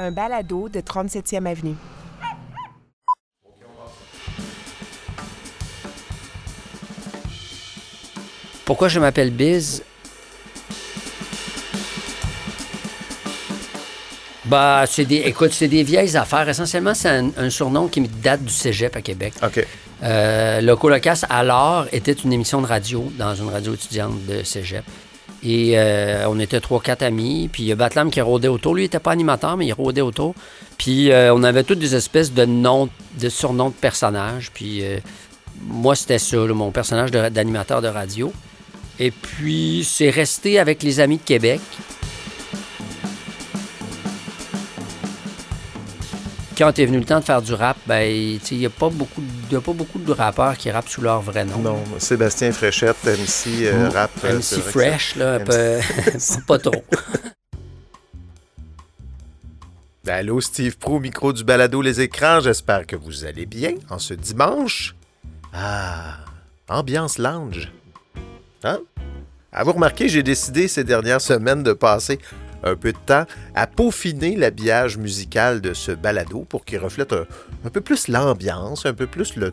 un balado de 37e Avenue. Pourquoi je m'appelle Biz? Bah, c'est des, écoute, c'est des vieilles affaires. Essentiellement, c'est un, un surnom qui me date du cégep à Québec. OK. Euh, Loco Locas, alors, était une émission de radio dans une radio étudiante de cégep. Et euh, on était trois, quatre amis. Puis il y a Batlam qui rôdait autour. Lui, il n'était pas animateur, mais il rôdait autour. Puis euh, on avait toutes des espèces de noms, de surnoms de personnages. Puis euh, moi, c'était ça, mon personnage d'animateur de radio. Et puis, c'est resté avec les Amis de Québec. Quand est venu le temps de faire du rap, ben, il n'y a, pas beaucoup de- il y a pas beaucoup de rappeurs qui rappent sous leur vrai nom. Non, Sébastien Fréchette, MC euh, Ou rap. euh, MC Fresh, là, un MC peu, pas trop. Ben, allô, Steve Pro, micro du balado Les Écrans. J'espère que vous allez bien en ce dimanche. Ah, ambiance lounge. Hein? À vous remarquer, j'ai décidé ces dernières semaines de passer un peu de temps à peaufiner l'habillage musical de ce balado pour qu'il reflète un, peu plus l'ambiance, un peu plus le,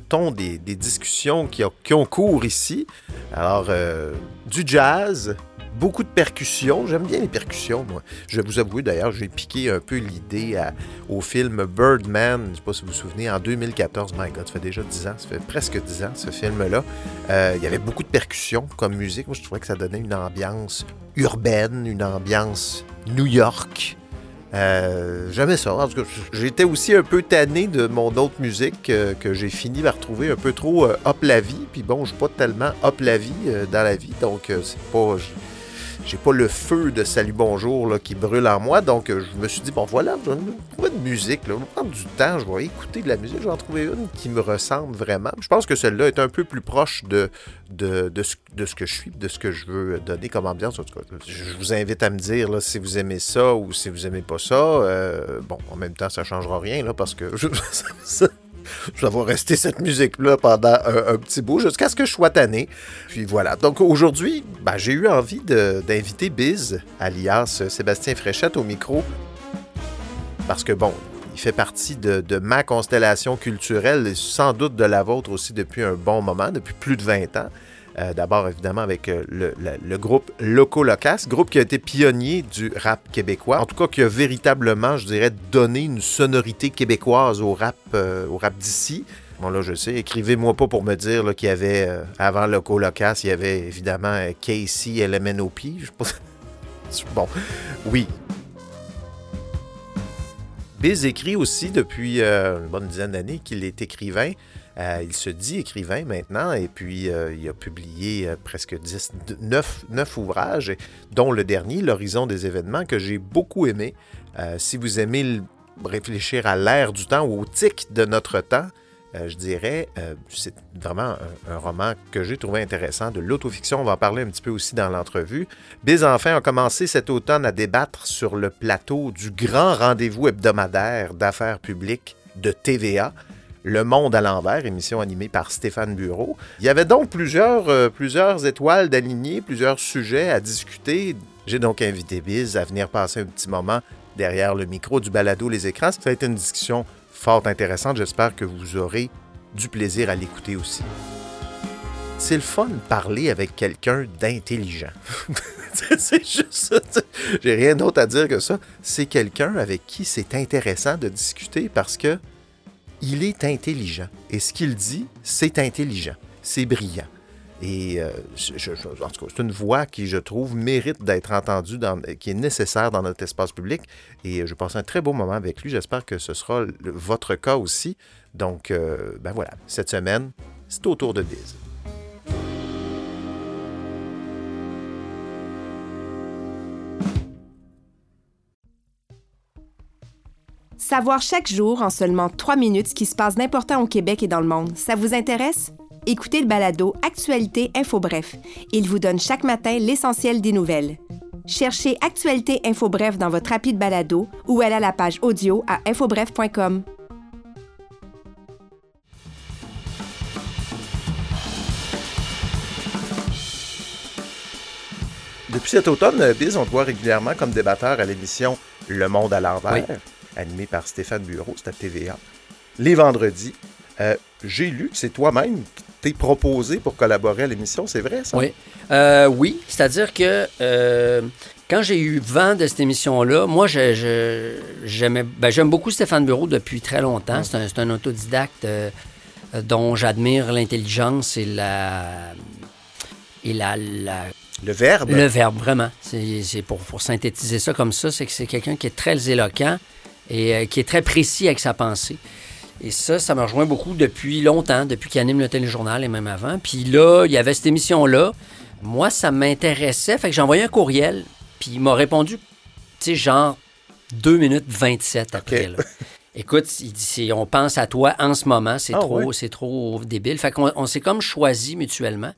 ton des, discussions qui ont, qui ont cours ici. Alors, euh, du jazz, beaucoup de percussions. J'aime bien les percussions, moi. Je vais vous avouer, d'ailleurs, j'ai piqué un peu l'idée au film Birdman. Je ne sais pas si vous vous souvenez, en 2014. My God, ça fait déjà 10 ans. Ça fait presque 10 ans, ce film-là. Euh, il y avait beaucoup de percussions comme musique. Moi, je trouvais que ça donnait une ambiance urbaine, une ambiance New York. Euh, J'aimais ça. En tout cas, j'étais aussi un peu tanné de mon autre musique euh, que j'ai fini par trouver un peu trop euh, hop la vie. Puis bon, je suis pas tellement hop la vie euh, dans la vie, donc c'est pas. J'ai pas le feu de Salut Bonjour là, qui brûle en moi, donc euh, je me suis dit, bon voilà, je vais de musique, je vais prendre du temps, je vais écouter de la musique, je vais en trouver une qui me ressemble vraiment. Je pense que celle-là est un peu plus proche de, de, de, ce, que je suis, de ce que je veux donner comme ambiance. Je vous invite à me dire si vous aimez ça ou si vous aimez pas ça. Euh, bon, en même temps, ça changera rien là, parce que je, ça va rester cette musique-là pendant un, petit bout jusqu'à ce que je sois tanné. Puis voilà. Donc aujourd'hui, ben, j'ai eu envie d'inviter Biz, alias Sébastien Fréchette, au micro. Parce que bon, il fait partie de, de ma constellation culturelle et sans doute de la vôtre aussi depuis un bon moment, depuis plus de 20 ans. Euh, D'abord, évidemment, avec euh, le, groupe Loco Locas, groupe qui a été pionnier du rap québécois. En tout cas, qui a véritablement, je dirais, donné une sonorité québécoise au rap, euh, rap d'ici. Bon, là, je sais, écrivez-moi pas pour me dire qu'il y avait, avant Loco Locas, il y avait évidemment Casey, LMNOP. Je pas- Bon, oui, Biz écrit aussi depuis une bonne dizaine d'années qu'il est écrivain. Euh, il se dit écrivain maintenant et puis euh, il a publié euh, presque 10, 9, ouvrages, et- dont le dernier, L'horizon des événements, que j'ai beaucoup aimé. Si vous aimez réfléchir à l'ère du temps ou au tic de notre temps, je dirais, c'est vraiment un, un roman que j'ai trouvé intéressant, de l'autofiction. On va en parler un petit peu aussi dans l'entrevue. Biz enfin a commencé cet automne à débattre sur le plateau du grand rendez-vous hebdomadaire d'affaires publiques de TVA. Le Monde à l'envers, émission animée par Stéphane Bureau. Il y avait donc plusieurs, euh, plusieurs étoiles d'aligner, plusieurs sujets à discuter. J'ai donc invité Biz à venir passer un petit moment derrière le micro du balado Les Écrans. Ça a été une discussion fort intéressante. J'espère que vous aurez du plaisir à l'écouter aussi. C'est le fun de parler avec quelqu'un d'intelligent. c'est juste ça. J'ai rien d'autre à dire que ça. C'est quelqu'un avec qui c'est intéressant de discuter parce que il est intelligent. Et ce qu'il dit, c'est intelligent. C'est brillant. Et euh, en tout cas, c'est une voix qui, je trouve, mérite d'être entendue, dans- qui est nécessaire dans notre espace public. Et je passe un très beau moment avec lui. J'espère que ce sera votre cas aussi. Donc, euh, ben voilà, cette semaine, c'est au tour de Biz. Savoir chaque jour, en seulement trois minutes, ce qui se passe d'important au Québec et dans le monde, ça vous intéresse? Écoutez le balado Actualité Info Bref. Il vous donne chaque matin l'essentiel des nouvelles. Cherchez Actualité Info Bref dans votre appli de balado ou allez à la page audio à infobref.com. Depuis cet automne, euh, Biz, on te voit régulièrement comme débatteur à l'émission Le Monde à l'envers, Oui. Animé par Stéphane Bureau, c'est à TVA. Les vendredis. Euh, J'ai lu que c'est toi-même qui t'es proposé pour collaborer à l'émission, c'est vrai ça? Oui. Euh, oui, c'est-à-dire que euh, quand j'ai eu vent de cette émission-là, moi, je, je- j'aimais, ben, j'aime beaucoup Stéphane Bureau depuis très longtemps. C'est, un, un autodidacte euh, dont j'admire l'intelligence et la. Et la, la- Le verbe? le verbe, vraiment. C'est, c'est pour, pour synthétiser ça comme ça, c'est que c'est quelqu'un qui est très éloquent et euh, qui est très précis avec sa pensée. Et ça, ça m'a rejoint beaucoup depuis longtemps, depuis qu'il anime le téléjournal et même avant. Puis là, il y avait cette émission-là. Moi, ça m'intéressait. Fait que j'ai envoyé un courriel. Puis il m'a répondu, tu sais, genre 2 minutes 27 après. Là. Écoute, il dit, on pense à toi en ce moment. C'est Ah, trop, c'est trop débile. Fait qu'on on s'est comme choisi mutuellement.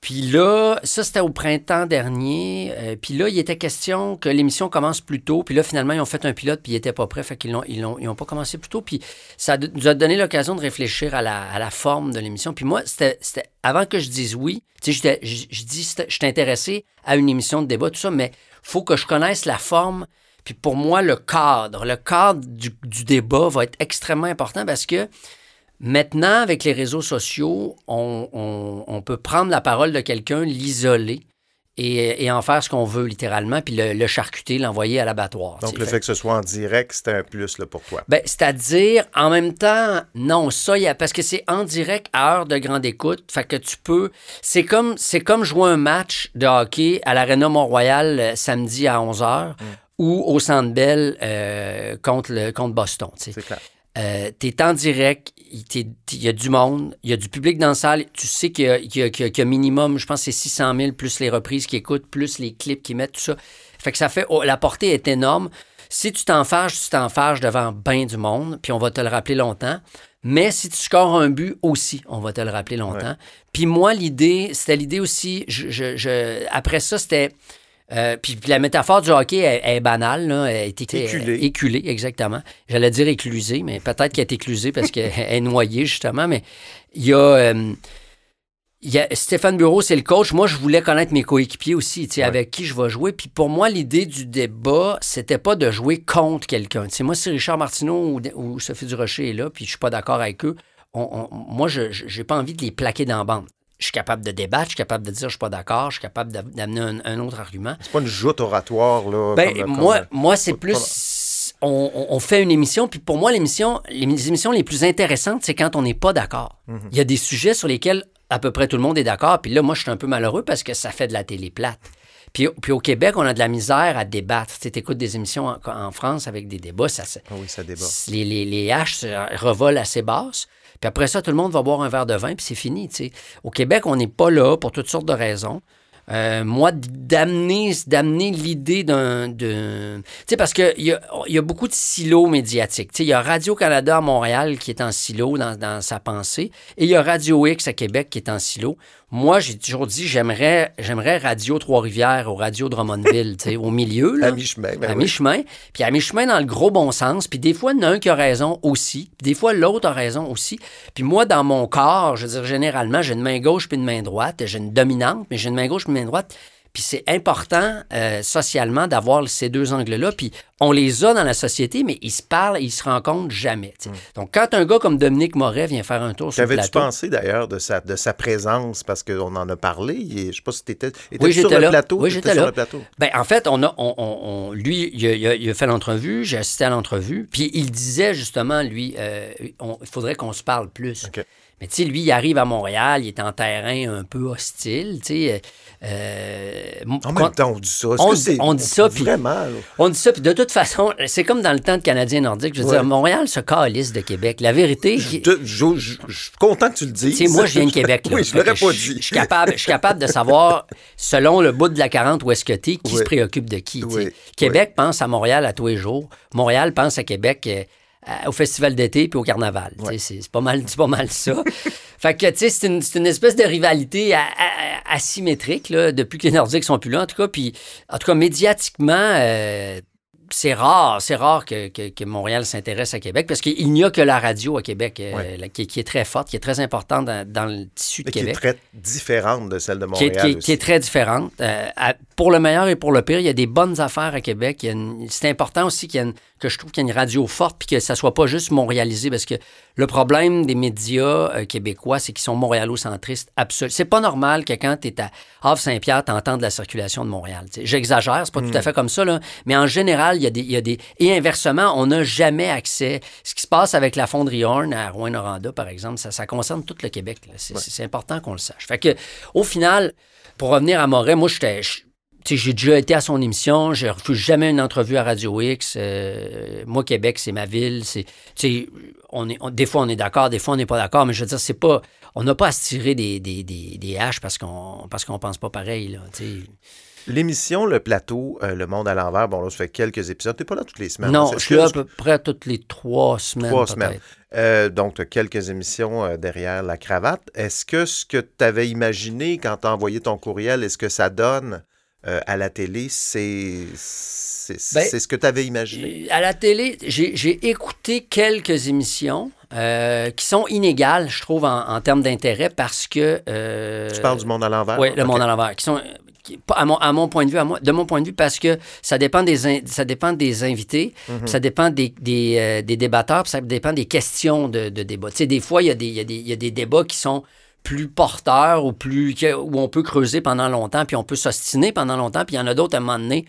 Puis là, ça, c'était au printemps dernier. Euh, puis là, il était question que l'émission commence plus tôt. Puis là, finalement, ils ont fait un pilote, puis ils n'étaient pas prêts. Fait qu'ils n'ont ils l'ont- ils ont pas commencé plus tôt. Puis ça nous a donné l'occasion de réfléchir à la, forme de l'émission. Puis moi, c'était avant que je dise oui, tu sais, je je dis, je suis intéressé à une émission de débat, tout ça, mais faut que je connaisse la forme. Puis pour moi, le cadre, le cadre du débat va être extrêmement important parce que Maintenant, avec les réseaux sociaux, on, on- on peut prendre la parole de quelqu'un, l'isoler et, et en faire ce qu'on veut littéralement, puis le, le charcuter, l'envoyer à l'abattoir. Donc tu le fait que ce soit en direct, c'était un plus là, pour toi. Ben, c'est-à-dire, en même temps, non, ça, y a, parce que c'est en direct à heure de grande écoute, fait que tu peux, c'est comme, c'est comme jouer un match de hockey à l'Arena Mont-Royal euh, samedi à 11h ou au Centre Bell euh, contre, le, contre Boston, tu. C'est clair. Euh, t'es en direct, il y a du monde, il y a du public dans la salle, tu sais qu'il y a, qu'il y a- y minimum, je pense que c'est 600 000, plus les reprises qui écoutent, plus les clips qui mettent, tout ça. Fait que ça fait, oh, la portée est énorme. Si tu t'en fâches, tu t'en fâches devant bien du monde, puis on va te le rappeler longtemps. Mais si tu scores un but aussi, on va te le rappeler longtemps. Puis moi, l'idée, c'était l'idée aussi, je, je- je- après ça, c'était... euh, puis, la métaphore du hockey elle est banale, là, elle est éc- Éculée. éculée, exactement. J'allais dire éclusée, mais peut-être qu'elle est éclusée parce qu'elle est noyée, justement. Mais il y a, euh, il y a Stéphane Bureau, c'est le coach. Moi, je voulais connaître mes coéquipiers aussi, Ouais. avec qui je vais jouer. Puis pour moi, l'idée du débat, c'était pas de jouer contre quelqu'un. Moi, si Richard Martineau ou, ou Sophie Durocher est là, puis je suis pas d'accord avec eux, on- on- moi, je j'ai pas envie de les plaquer dans la bande. Je suis capable de débattre, je suis capable de dire je suis pas d'accord, je suis capable d'a- d'amener un- un autre argument. C'est pas une joute oratoire, là. Ben, comme- moi, comme- moi c'est plus. On, fait une émission, puis pour moi, l'émission, les, émissions les plus intéressantes, c'est quand on n'est pas d'accord. Mhm. Il y a des sujets sur lesquels à peu près tout le monde est d'accord, puis là, moi, je suis un peu malheureux parce que ça fait de la télé plate. Puis, puis au Québec, on a de la misère à débattre. Tu écoutes des émissions en, en France avec des débats, ça, Ah oui, ça débat. les, les, les haches se revolent assez basses. Puis après ça, tout le monde va boire un verre de vin, puis c'est fini. Au Québec, on n'est pas là pour toutes sortes de raisons. Euh, moi, d'amener, d'amener l'idée d'un. Tu sais, parce qu'il y a, y a beaucoup de silos médiatiques. Il y a Radio-Canada à Montréal qui est en silo dans, dans sa pensée, et il y a Radio X à Québec qui est en silo. Moi, j'ai toujours dit, j'aimerais, j'aimerais Radio Trois-Rivières ou Radio Drummondville, tu sais, au milieu. Là À mi-chemin, ben à oui. mi-chemin. Puis à mi-chemin dans le gros bon sens. Puis des fois, il y en a un qui a raison aussi. Puis des fois, l'autre a raison aussi. Puis moi, dans mon corps, je veux dire, généralement, j'ai une main gauche puis une main droite. J'ai une dominante, mais j'ai une main gauche puis une main droite. Puis c'est important euh, socialement d'avoir ces deux angles-là. Puis on les a dans la société, mais ils se parlent et ils se rencontrent jamais. sais. Donc quand un gars comme Dominique Moret vient faire un tour sur le T'avais-tu plateau... pensé d'ailleurs de sa, de sa présence? Parce qu'on en a parlé? Est- je sais pas si t'étais étais Oui, sur le plateau? Oui, j'étais sur le plateau? Ben, en fait, on a, on, on- lui, il a, il fait l'entrevue, j'ai assisté à l'entrevue, puis il disait justement, lui, euh, il faudrait qu'on se parle plus. Mais tu sais, lui, il arrive à Montréal, il est en terrain un peu hostile, tu sais. Euh, En même temps, on dit ça. On que on dit ça, puis- Vraiment, là? on dit ça, puis de toute façon, c'est comme dans le temps de Canadien nordique. Je veux Ouais. dire, Montréal se calisse de Québec. La vérité, Je, te- je- je- je suis content que tu le dises. Tu sais, moi, je viens de Québec. Là. oui, je l'aurais pas dit. Je suis capable, je suis capable de savoir, selon le bout de la 40 où est-ce que t'es, qui se préoccupe de qui. Québec pense à Montréal à tous les jours. Montréal pense à Québec euh, au festival d'été puis au carnaval. C'est pas, mal- pas mal ça. fait que, tu sais, c'est une, espèce de rivalité asymétrique là, depuis que les Nordiques sont plus là, en tout cas. Puis, en tout cas, médiatiquement, euh, c'est rare, c'est rare que, que- que Montréal s'intéresse à Québec parce qu'il n'y a que la radio à Québec euh, Ouais. qui, qui est très forte, qui est très importante dans, dans le tissu de Mais qui est Québec. très différente de celle de qui est, Montréal qui est- aussi. qui est très différente. Euh, à- pour le meilleur et pour le pire, il y a des bonnes affaires à Québec. C'est important aussi qu'il y ait une- que je trouve qu'il y ait une radio forte puis que ça soit pas juste montréalisé parce que le problème des médias euh, québécois, c'est qu'ils sont montréalocentristes absolument. C'est pas normal que quand tu es à Havre-Saint-Pierre, tu de la circulation de Montréal. J'exagère, c'est pas tout à fait comme ça, là, mais en général, il y, a des, il y a des. Et inversement, on n'a jamais accès. Ce qui se passe avec la fonderie Horn à Rouen-Noranda, par exemple, ça, ça concerne tout le Québec. c'est important qu'on le sache. Fait que, au final, pour revenir à Moret, moi, j'étais. Tu J'ai déjà été à son émission, je refuse jamais une entrevue à Radio X. Euh, moi, Québec, c'est ma ville. C'est, tu on est, on- des fois, on est d'accord, des fois, on n'est pas d'accord, mais je veux dire, c'est pas, on n'a pas à se tirer des, des, des, des haches parce qu'on parce qu'on pense pas pareil. Là, tu. L'émission Le Plateau, euh, Le Monde à l'envers, bon là, ça fait quelques épisodes. T'es pas là toutes les semaines. non, hein? je suis là à peu près toutes les trois semaines. Trois semaines. Euh, donc, tu as quelques émissions euh, derrière la cravate. Est-ce que ce que tu avais imaginé quand tu as envoyé ton courriel, est-ce que ça donne euh, à la télé, c'est Ben, ce que tu avais imaginé? À la télé, j'ai écouté quelques émissions euh, qui sont inégales, je trouve, en, en termes d'intérêt parce que. euh, Tu parles du monde à l'envers? Oui, le monde à l'envers. Qui sont, qui- à, mon, à mon point de vue, à moi, de mon point de vue, parce que ça dépend des, in- ça dépend des invités, Mhm. ça dépend des, des, euh, des débatteurs, ça dépend des questions de, de débat. Tu sais, des fois, il y, y, y a des débats qui sont plus porteurs ou plus où on peut creuser pendant longtemps, puis on peut s'ostiner pendant longtemps, puis il y en a d'autres à un moment donné.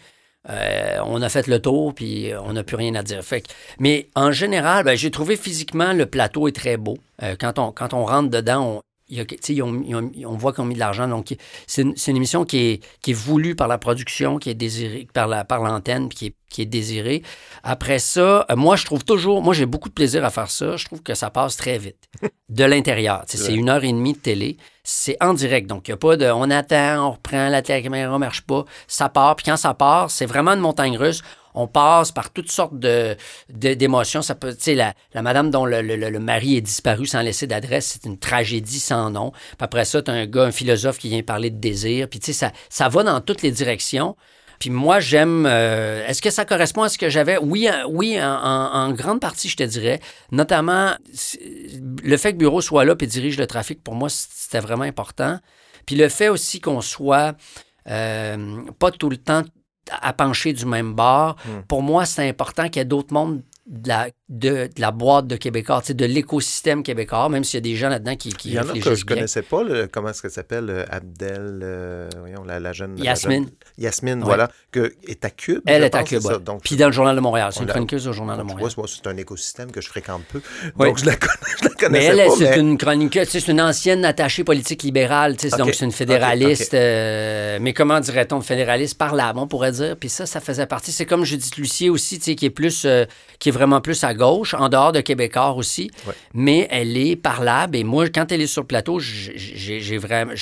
euh, on a fait le tour, puis on n'a plus rien à dire. Fait mais en général, ben, j'ai trouvé physiquement le plateau est très beau. Euh, quand, on, quand on rentre dedans, on, il y a- tu sais, ils ont- ils ont- on voit qu'ils ont mis de l'argent. Donc, c'est une, émission qui est, qui est voulue par la production, qui est désirée par la par l'antenne, puis qui est, qui est désirée. Après ça, euh, moi, je trouve toujours, moi, j'ai beaucoup de plaisir à faire ça. Je trouve que ça passe très vite. De l'intérieur. C'est une heure et demie de télé. C'est en direct. Donc, il n'y a pas de on attend, on reprend, la caméra marche pas. Ça part. Puis quand ça part, c'est vraiment une montagne russe. On passe par toutes sortes d'émotions. Ça peut, tu sais, la, madame dont le mari est disparu sans laisser d'adresse, c'est une tragédie sans nom. Puis après ça, tu as un gars, un philosophe qui vient parler de désir. Puis tu sais, ça, ça va dans toutes les directions. Puis moi, j'aime. euh, Est-ce que ça correspond à ce que j'avais? Oui, euh, oui, en, grande partie, je te dirais. Notamment, le fait que Bureau soit là et dirige le trafic, pour moi, c'était vraiment important. Puis le fait aussi qu'on soit euh, pas tout le temps à pencher du même bord, Hmm. pour moi, c'est important qu'il y ait d'autres mondes de la, de, de la boîte de Québécois, tu sais, de l'écosystème québécois, même s'il y a des gens là-dedans qui, qui Il y en a que je bien. connaissais pas. le- comment est-ce qu'elle s'appelle? euh, Abdel, euh, voyons, la, la jeune. la Yasmine. jeune- Yasmine, Ouais. voilà. Que, est à Cube. Elle est à pense, Cube, ça. ouais. Donc, Puis dans le Journal de Montréal. C'est une l'a- chroniqueuse au Journal de Montréal. moi, c'est un écosystème que je fréquente peu. Donc, je la, connais, je la Mais elle, c'est mais- une chroniqueuse, c'est une ancienne attachée politique libérale, tu sais, Ok, donc c'est une fédéraliste, euh, mais comment dirait-on, fédéraliste parlable, on pourrait dire. Puis ça, ça faisait partie. C'est comme Judith Lucier aussi, tu sais, qui est plus, qui est vraiment plus à gauche, en dehors de Québécois aussi, Ouais. mais elle est parlable. Et moi, quand elle est sur le plateau, j'ai- vraiment,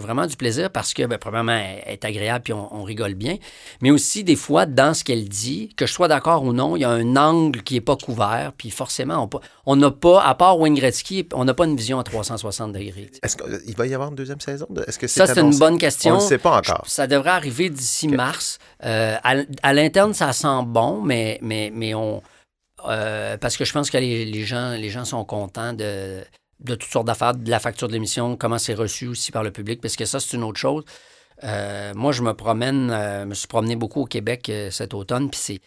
vraiment du plaisir parce que, ben, premièrement, elle est agréable puis on, on rigole bien, mais aussi des fois dans ce qu'elle dit, que je sois d'accord ou non, il y a un angle qui est pas couvert, puis forcément, on n'a pas, à part Wayne Gretzky, on n'a pas une vision à 360 degrés. Est-ce qu'il va y avoir une deuxième saison? Est-ce que c'est Ça, c'est une bonne question. On ne sait pas encore. Ça devrait arriver d'ici mars. Euh, à, à l'interne, ça sent bon, mais, mais, mais on. Euh, parce que je pense que les, gens, sont contents de, toutes sortes d'affaires, de la facture de l'émission, comment c'est reçu aussi par le public, parce que ça, c'est une autre chose. Euh, moi, je me promène, euh, me suis promené beaucoup au Québec euh, cet automne, puis c'est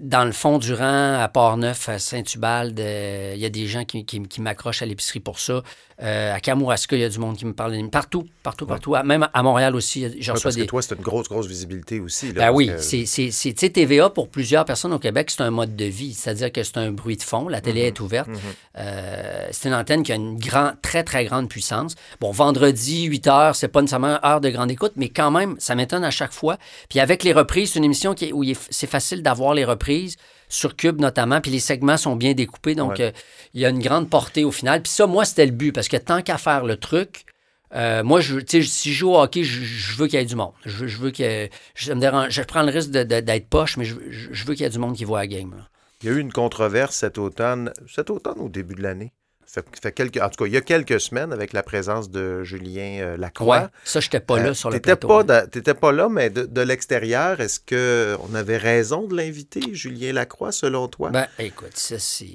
dans le fond du rang, à Port-Neuf, à Saint-Ubalde, il y a des gens qui m'accrochent à l'épicerie pour ça. Euh, à Kamouraska, il y a du monde qui me parle. Partout, partout, partout. Même à Montréal aussi, je Ouais, reçois parce des... que toi, c'est une grosse, grosse visibilité aussi. Là, Ben oui, que- c'est, TVA, pour plusieurs personnes au Québec, c'est un mode de vie. C'est-à-dire que c'est un bruit de fond. La télé est ouverte. Mhm. Euh, c'est une antenne qui a une grand, très, très grande puissance. Bon, vendredi, 8 heures, c'est pas nécessairement heure de grande écoute, mais quand même, ça m'étonne à chaque fois. Puis avec les reprises, c'est une émission qui où c'est facile d'avoir les reprises sur Cube notamment, puis les segments sont bien découpés, donc Ouais. euh, il y a une grande portée au final. Puis ça, moi, c'était le but, parce que tant qu'à faire le truc, euh, moi, je, si je joue au hockey, je, je veux qu'il y ait du monde. Je, veux- je veux que. Je, me dérange, je prends le risque d'être poche, mais je, veux qu'il y ait du monde qui voit la game. là. Il y a eu une controverse cet automne, cet automne au début de l'année, Fait, fait quelques, en tout cas, il y a quelques semaines, avec la présence de Julien euh, Lacroix. Ouais, ça, j'étais pas là Euh, sur le plateau. Hein. da- t'étais pas là, mais de, de l'extérieur, est-ce qu'on avait raison de l'inviter, Julien Lacroix, selon toi? Ben, écoute, ça, c'est.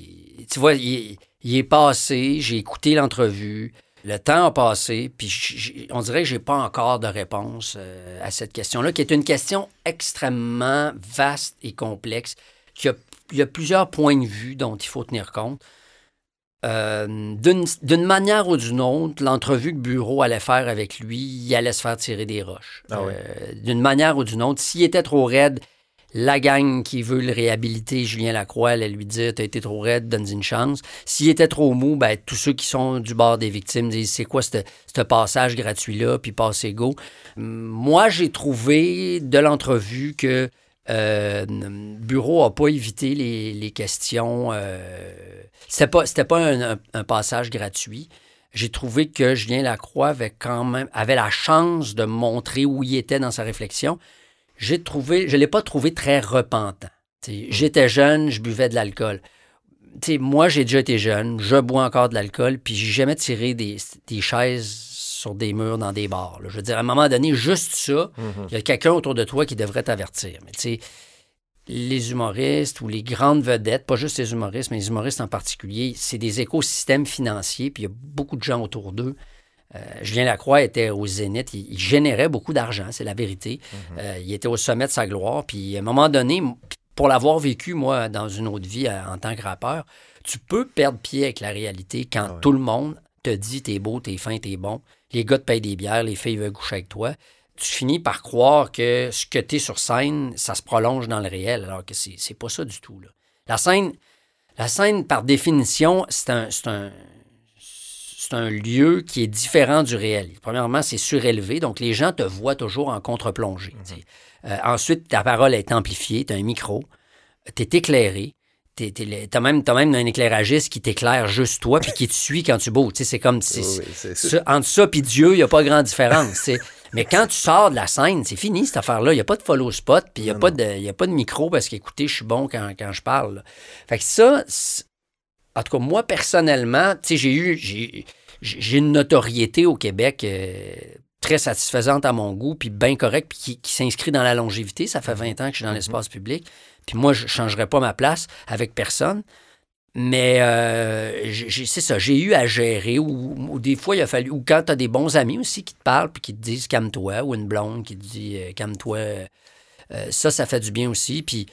Tu vois, il, est- il est passé, j'ai écouté l'entrevue, le temps a passé, puis j- on dirait que j'ai pas encore de réponse euh, à cette question-là, qui est une question extrêmement vaste et complexe, qui a, il y a plusieurs points de vue dont il faut tenir compte. Euh, D'une manière ou d'une autre, l'entrevue que Bureau allait faire avec lui, il allait se faire tirer des roches. Ah oui. Euh, D'une manière ou d'une autre, s'il était trop raide, la gang qui veut le réhabiliter, Julien Lacroix, allait lui dire T'as été trop raide, donne une chance. S'il était trop mou, ben, tous ceux qui sont du bord des victimes disent C'est quoi ce ce passage gratuit-là, puis passez go. Moi, j'ai trouvé de l'entrevue que euh, Bureau n'a pas évité les, les questions. Euh, c'était pas, c'était pas un, un- un passage gratuit. J'ai trouvé que Julien Lacroix avait quand même avait la chance de montrer où il était dans sa réflexion. J'ai trouvé, je l'ai pas trouvé très repentant. T'sais, J'étais jeune, je buvais de l'alcool. T'sais, moi, j'ai déjà été jeune, je bois encore de l'alcool, puis j'ai jamais tiré des, des chaises sur des murs dans des bars. là. Je veux dire, à un moment donné, juste ça, il y a quelqu'un autour de toi qui devrait t'avertir. Mais tu sais, les humoristes ou les grandes vedettes, pas juste les humoristes, mais les humoristes en particulier, c'est des écosystèmes financiers, puis il y a beaucoup de gens autour d'eux. Euh, Julien Lacroix était au zénith, il, il générait beaucoup d'argent, c'est la vérité. Euh, il était au sommet de sa gloire, puis à un moment donné, pour l'avoir vécu, moi, dans une autre vie euh, en tant que rappeur, tu peux perdre pied avec la réalité quand Ah ouais. tout le monde te dit t'es beau, t'es fin, t'es bon, les gars te payent des bières, les filles veulent coucher avec toi. Tu finis par croire que ce que t'es sur scène, ça se prolonge dans le réel, alors que c'est pas ça du tout. Là. La scène, la scène, par définition, c'est un, c'est un, un lieu qui est différent du réel. Premièrement, c'est surélevé, donc les gens te voient toujours en contre-plongée. tu sais. Euh, ensuite, ta parole est amplifiée, tu as un micro, tu es éclairé, tu as même, t'as même un éclairagiste qui t'éclaire juste toi puis qui te suit quand tu bouges. C'est comme... Oui, ça, entre ça puis Dieu, il n'y a pas grande différence. Mais quand tu sors de la scène, c'est fini cette affaire-là. Il n'y a pas de follow spot, puis il n'y a, pas de- il y a pas de micro parce qu'écoutez, je suis bon quand, quand je parle. là. Fait que ça, en tout cas, moi, personnellement, j'ai eu. J'ai, j'ai une notoriété au Québec euh, très satisfaisante à mon goût, puis bien correcte, puis qui, qui s'inscrit dans la longévité. Ça fait 20 ans que je suis dans l'espace public. Puis moi, je ne changerais pas ma place avec personne. Mais euh, c'est ça, j'ai eu à gérer, ou, des fois, il a fallu, ou quand tu as des bons amis aussi qui te parlent puis qui te disent calme-toi, ou une blonde qui te dit euh, calme-toi, euh, ça, ça fait du bien aussi. Puis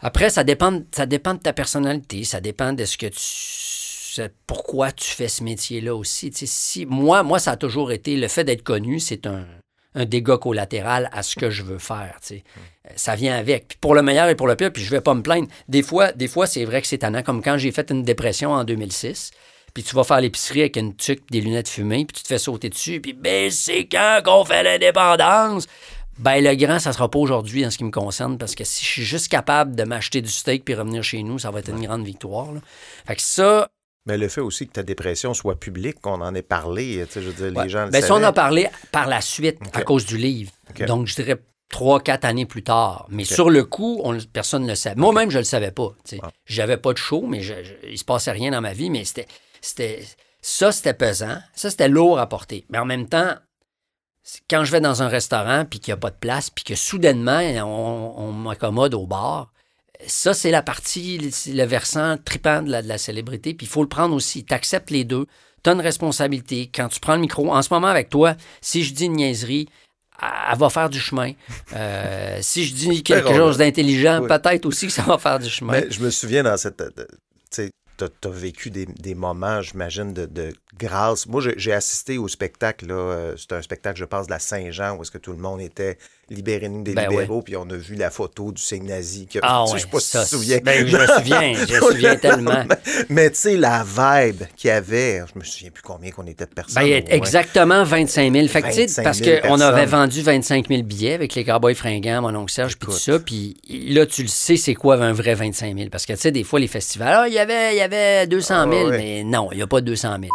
après, ça dépend, ça dépend de ta personnalité, ça dépend de ce que tu. Pourquoi tu fais ce métier-là aussi. Si, moi, moi, ça a toujours été le fait d'être connu, c'est un, un dégât collatéral à ce que je veux faire. tu sais. Euh, Ça vient avec. Puis pour le meilleur et pour le pire, puis je vais pas me plaindre. Des fois, des fois c'est vrai que c'est tannant, comme quand j'ai fait une dépression en 2006. Puis tu vas faire l'épicerie avec une tuque, des lunettes fumées, puis tu te fais sauter dessus, puis ben c'est quand qu'on fait l'indépendance? Ben le grand, ça sera pas aujourd'hui en ce qui me concerne, parce que si je suis juste capable de m'acheter du steak puis revenir chez nous, ça va être une grande victoire. là. Fait que ça, Mais le fait aussi que ta dépression soit publique, qu'on en ait parlé, tu sais, je veux dire, Ouais. les gens le Ben, ça, on en parlé par la suite à cause du livre. Donc, je dirais trois, quatre années plus tard. Mais sur le coup, on, personne ne le savait. Moi-même, je ne le savais pas. Ah. J'avais pas de show, mais je, je- il se passait rien dans ma vie. Mais c'était, c'était, ça, c'était pesant. Ça, c'était lourd à porter. Mais en même temps, quand je vais dans un restaurant puis qu'il n'y a pas de place, puis que soudainement, on, on m'accommode au bar, ça, c'est la partie, c'est le versant tripant de la, de la célébrité. Puis il faut le prendre aussi. Tu acceptes les deux. Tu as une responsabilité. Quand tu prends le micro, en ce moment avec toi, si je dis une niaiserie, elle va faire du chemin. Euh, si je dis quelque chose d'intelligent, Oui. peut-être aussi que ça va faire du chemin. Mais je me souviens dans cette. euh, Tu sais, t'as as vécu des, des moments, j'imagine, de, de grâce. Moi, j'ai- assisté au spectacle, euh, C'était un spectacle, je pense, de la Saint-Jean, où est-ce que tout le monde était libéré nous des Ben libéraux, puis on a vu la photo du signe nazi. Que, Ah tu sais, ouais, je sais pas ça, si tu te souviens. ben, je me souviens, je me souviens tellement. Mais tu sais, la vibe qu'il y avait, je me souviens plus combien qu'on était de personnes. Ben, exactement 25 000. Fait que, tu sais, 25 parce 000 qu'on avait vendu 25 000 billets avec les Cowboys fringants, mon oncle Serge, puis tout ça. Puis là, tu le sais, c'est quoi un vrai 25 000. Parce que, tu sais, des fois, les festivals, ah, il y avait, il y avait 200 000, Ah, ouais. mais non, il n'y a pas 200 000.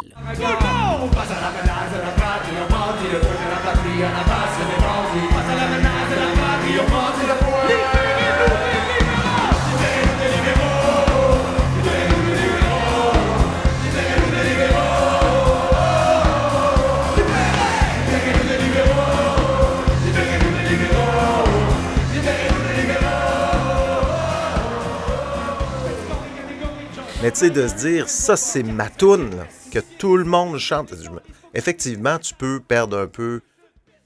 Mais tu sais, de se dire, ça, c'est ma toune, que tout le monde chante. Effectivement, tu peux perdre un peu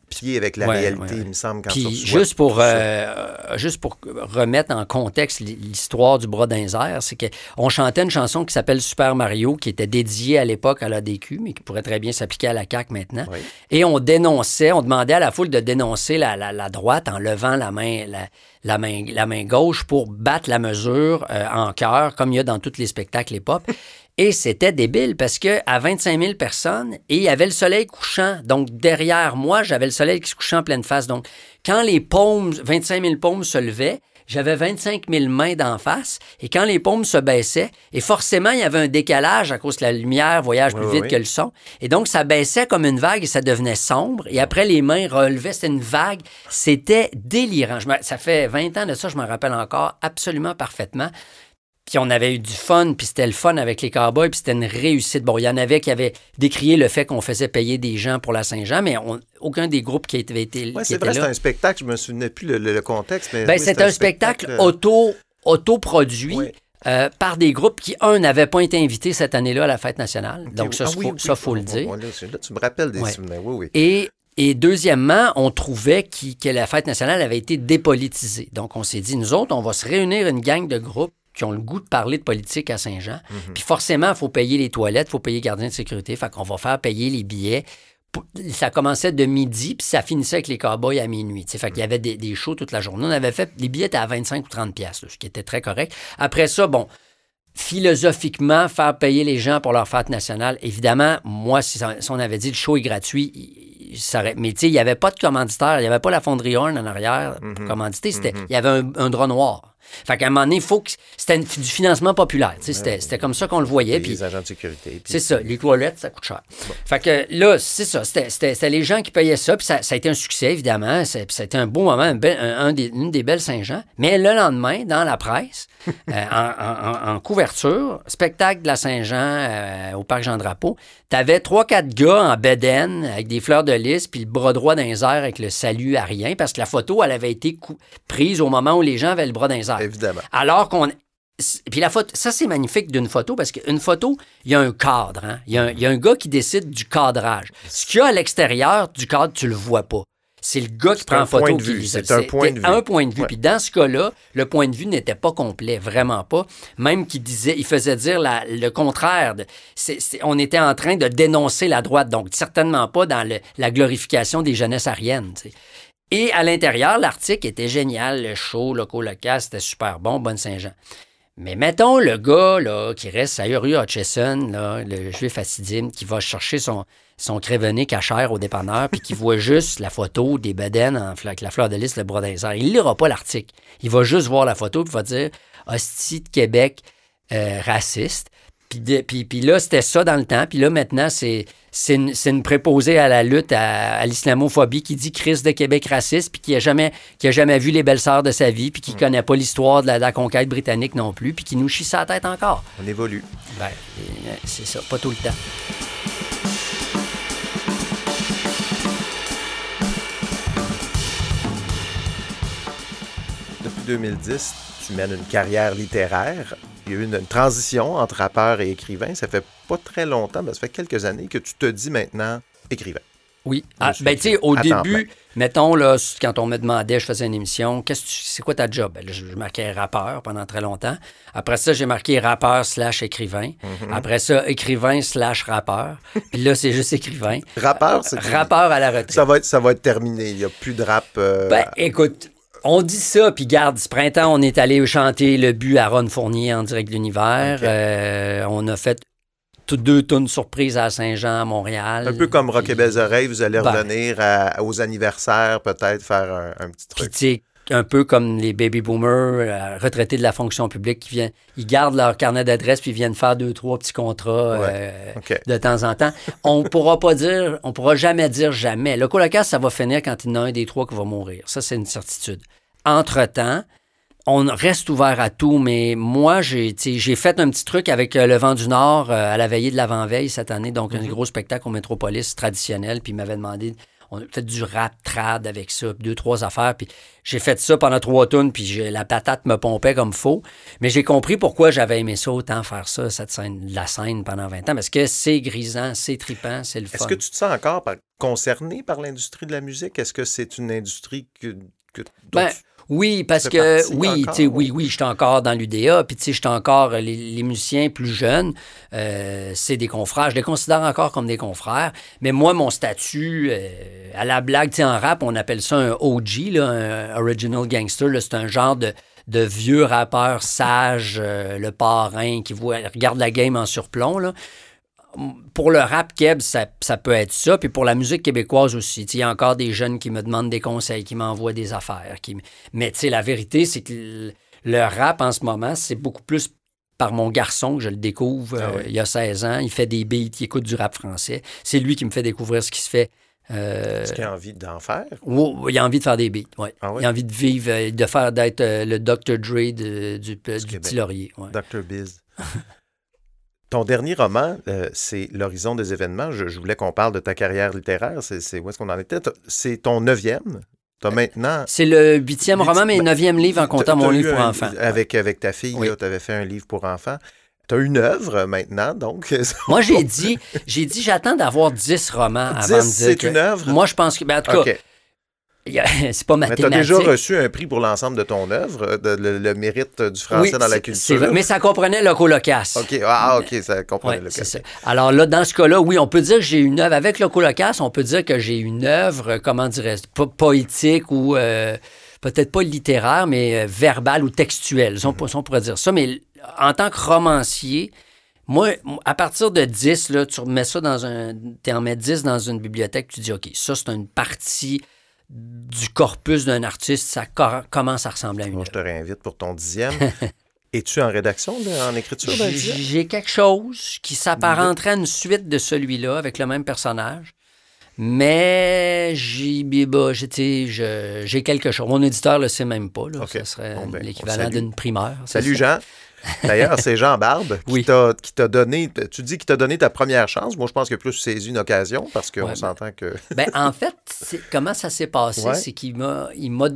pied avec la Ouais, réalité, ouais, il me semble, quand Puis juste pour, euh, juste pour remettre en contexte l'histoire du bras d'un air, c'est qu'on chantait une chanson qui s'appelle Super Mario, qui était dédiée à l'époque à l'ADQ, mais qui pourrait très bien s'appliquer à la CAQ maintenant. Oui. Et on dénonçait, on demandait à la foule de dénoncer la, la- la droite en levant la main, la, la main, la main gauche pour battre la mesure euh, en chœur, comme il y a dans tous les spectacles hip-hop. Et c'était débile parce que à 25 000 personnes, et il y avait le soleil couchant. Donc, derrière moi, j'avais le soleil qui se couchait en pleine face. Donc, quand les paumes, 25 000 paumes se levaient, j'avais 25 000 mains d'en face. Et quand les paumes se baissaient, et forcément, il y avait un décalage à cause que la lumière voyage plus Oui, vite oui. que le son. Et donc, ça baissait comme une vague et ça devenait sombre. Et après, les mains relevaient. C'était une vague. C'était délirant. Je me- ça fait 20 ans de ça, je m'en rappelle encore absolument parfaitement. Puis on avait eu du fun, puis c'était le fun avec les cowboys, puis c'était une réussite. Bon, il y en avait qui avaient décrié le fait qu'on faisait payer des gens pour la Saint-Jean, mais on- aucun des groupes qui avait été, qui c'est vrai, là. c'est un spectacle, je me souvenais plus le, le- le contexte, mais. Ben, oui, c'est un spectacle euh, auto, autoproduit Oui. euh, par des groupes qui, un, n'avaient pas été invités cette année-là à la fête nationale. Donc, ça, ah il oui, faut, oui, ça, faut oui, le oui, dire. oui, Là, tu me rappelles des souvenirs, oui, oui. Et, et deuxièmement, on trouvait que la fête nationale avait été dépolitisée. Donc, on s'est dit, nous autres, on va se réunir une gang de groupes qui ont le goût de parler de politique à Saint-Jean. Mhm. Puis forcément, il faut payer les toilettes, il faut payer les gardiens de sécurité. Fait qu'on va faire payer les billets. Ça commençait de midi, puis ça finissait avec les cowboys à minuit. tu sais. Fait qu'il y avait des, des shows toute la journée. On avait fait, les billets étaient à 25 ou 30 pièces, ce qui était très correct. Après ça, bon, philosophiquement, faire payer les gens pour leur fête nationale, évidemment, moi, si, on avait dit le show est gratuit, ça aurait- mais tu sais, il n'y avait pas de commanditaire, il n'y avait pas la fonderie Horn en arrière pour commanditer, c'était, il y avait un, un drap noir. Fait qu'à un moment donné, il faut que c'était du financement populaire. C'était, c'était comme ça qu'on le voyait. Puis les agents de sécurité. puis- c'est ça, les toilettes, ça coûte cher. Fait que là, c'est ça, c'était, c'était- c'était les gens qui payaient ça, puis ça, ça a été un succès, évidemment. Été un beau moment, un bel- un- un des- une des belles Saint-Jean. Mais le lendemain, dans la presse, euh, en, en- en- en couverture, spectacle de la Saint-Jean euh, au Parc Jean-Drapeau, t'avais trois, quatre gars en bedaine avec des fleurs de lys, puis le bras droit dans les airs avec le salut à rien, parce que la photo, elle avait été prise au moment où les gens avaient le bras dans les airs. Évidemment. Alors qu'on. Puis la photo, ça c'est magnifique d'une photo parce qu'une photo, il y a un cadre. hein. Il, y a un, il y a un gars qui décide du cadrage. Ce qu'il y a à l'extérieur du cadre, tu le vois pas. C'est le gars qui prend un en photo qui c'est un point de vue. Un point de vue. Puis dans ce cas-là, le point de vue n'était pas complet, vraiment pas. Même qu'il disait, il faisait dire la- le contraire. de- on était en train de dénoncer la droite, donc certainement pas dans le- la glorification des jeunesses ariennes. Et à l'intérieur, l'article était génial, le show, loco local, c'était super bon, Bonne Saint-Jean. Mais mettons le gars qui reste à Uri Hutchison, le juif assidim, qui va chercher son, son crévené cachère au dépanneur, puis qui voit juste la photo des bedaines avec la fleur de lys, le bras. Il lira pas l'article. Il va juste voir la photo, puis va dire Hostie de Québec euh, raciste. Puis, de- puis, puis là, c'était ça dans le temps. Puis là, maintenant, c'est, c'est, une, préposée à la lutte à, à l'islamophobie qui dit Chris de Québec raciste, puis qui a jamais, qui a jamais vu les belles sœurs de sa vie, puis qui connaît pas l'histoire de la, de la conquête britannique non plus, puis qui nous chie sa tête encore. On évolue. Ben, euh, c'est ça, pas tout le temps. Depuis 2010, tu mènes une carrière littéraire. Il y a eu une, une transition entre rappeur et écrivain. Ça fait pas très longtemps, mais ça fait quelques années que tu te dis maintenant écrivain. Oui. Ah, ben, tu sais, au début, mettons, là, quand on me demandait, je faisais une émission, qu'est-ce que c'est quoi ta job? Ben, là, je, je marquais rappeur pendant très longtemps. Après ça, j'ai marqué rappeur slash écrivain. Mhm. Après ça, écrivain slash rappeur. Puis là, c'est juste écrivain. Rappeur, c'est Rappeur à la retraite. ça va être ça va être terminé. Il n'y a plus de rap. euh, Ben, écoute, on dit ça, puis garde, ce printemps, on est allé chanter Le but à Ron Fournier en direct de l'univers. Euh, on a fait toutes deux tonnes surprises à Saint-Jean, à Montréal. un peu comme Rock et Belles Oreilles, vous allez Ben. revenir à- aux anniversaires, peut-être faire un, un petit truc. Un peu comme les baby boomers euh, retraités de la fonction publique qui viennent, ils gardent leur carnet d'adresse puis ils viennent faire deux, trois petits contrats euh, de temps en temps. On pourra pas dire, on pourra jamais dire jamais. Le colocasse, ça va finir quand il y en a un des trois qui va mourir. Ça, c'est une certitude. Entre-temps, on reste ouvert à tout, mais moi, j'ai fait un petit truc avec euh, le Vent du Nord euh, à la veillée de l'avant-veille cette année, donc un gros spectacle au Métropolis traditionnel, puis il m'avait demandé, on a fait du rap trad avec ça, puis deux, trois affaires. Puis j'ai fait ça pendant trois tonnes, puis la patate me pompait comme faux. Mais j'ai compris pourquoi j'avais aimé ça autant faire ça, cette scène, la scène pendant 20 ans, parce que c'est grisant, c'est tripant, c'est le fun. Est-ce que tu te sens encore par- concerné par l'industrie de la musique? Est-ce que c'est une industrie que, que Ben, tu- Oui, parce que oui, encore, oui, oui, j'étais encore dans l'UDA, puis tu sais, j'étais encore euh, les, les musiciens plus jeunes, euh, c'est des confrères, je les considère encore comme des confrères, mais moi mon statut euh, à la blague, tu sais, en rap, on appelle ça un OG, là, un original gangster, c'est un genre de de vieux rappeur sage, euh, le parrain qui voit, regarde la game en surplomb, là pour le rap keb, ça, ça peut être ça. Puis pour la musique québécoise aussi. Il y a encore des jeunes qui me demandent des conseils, qui m'envoient des affaires. Qui... Mais tu sais, la vérité, c'est que le, rap en ce moment, c'est beaucoup plus par mon garçon que je le découvre. Ah euh, oui. il y a 16 ans. Il fait des beats, il écoute du rap français. C'est lui qui me fait découvrir ce qui se fait. euh, est-ce qu'il a envie d'en faire? Il a envie de faire des beats, ouais. Ah ouais? Il a envie de vivre, euh, de faire, d'être euh, le Dr. Dre de- du, du petit laurier. ouais. Dr. Biz. Ton dernier roman, euh, c'est L'horizon des événements. Je, je voulais qu'on parle de ta carrière littéraire. C'est, c'est où est-ce qu'on en était? C'est ton neuvième. As maintenant. C'est le huitième Huit- roman, mais ben, neuvième livre en comptant mon livre pour un- enfants. Avec, avec ta fille, Oui. tu avais fait un livre pour enfants. Tu as une œuvre maintenant, donc. Moi, j'ai dit, j'ai dit, j'attends d'avoir 10 romans avant 10, de dire c'est que- une œuvre? Moi, je pense que, ben, en tout cas, c'est pas Mais tu as déjà reçu un prix pour l'ensemble de ton œuvre, de- le, le mérite du français Oui, dans la culture? vrai, mais ça comprenait le colocasse. OK, ah, OK, ça comprend Ouais, le ça. Alors là, dans ce cas-là, oui, on peut dire que j'ai une œuvre. Avec le colocasse, on peut dire que j'ai une œuvre, comment dirais-je, po- poétique ou euh, peut-être pas littéraire, mais euh, verbale ou textuelle. On, Mhm. on pourrait dire ça. Mais en tant que romancier, moi, à partir de 10, là, tu remets ça dans un. Tu en mets 10 dans une bibliothèque, tu dis, OK, ça, c'est une partie du corpus d'un artiste, ça commence à ressembler à une Moi, je te réinvite pour ton dixième. Es-tu en rédaction, de- en écriture? D'un J'ai quelque chose qui s'apparenterait à une suite de celui-là avec le même personnage. Mais j'ai bah, quelque chose. Mon éditeur le sait même pas. Là. OK. Ça serait Bon, ben, l'équivalent d'une primeur. Salut ça. Jean. D'ailleurs, c'est Jean Barbe qui Oui. t'a donné, tu dis qu'il t'a donné ta première chance. Moi, je pense que plus saisi une occasion parce qu'on Ouais, ben- s'entend que. Ben, en fait, comment ça s'est passé, Ouais. c'est qu'il m'a, il m'a,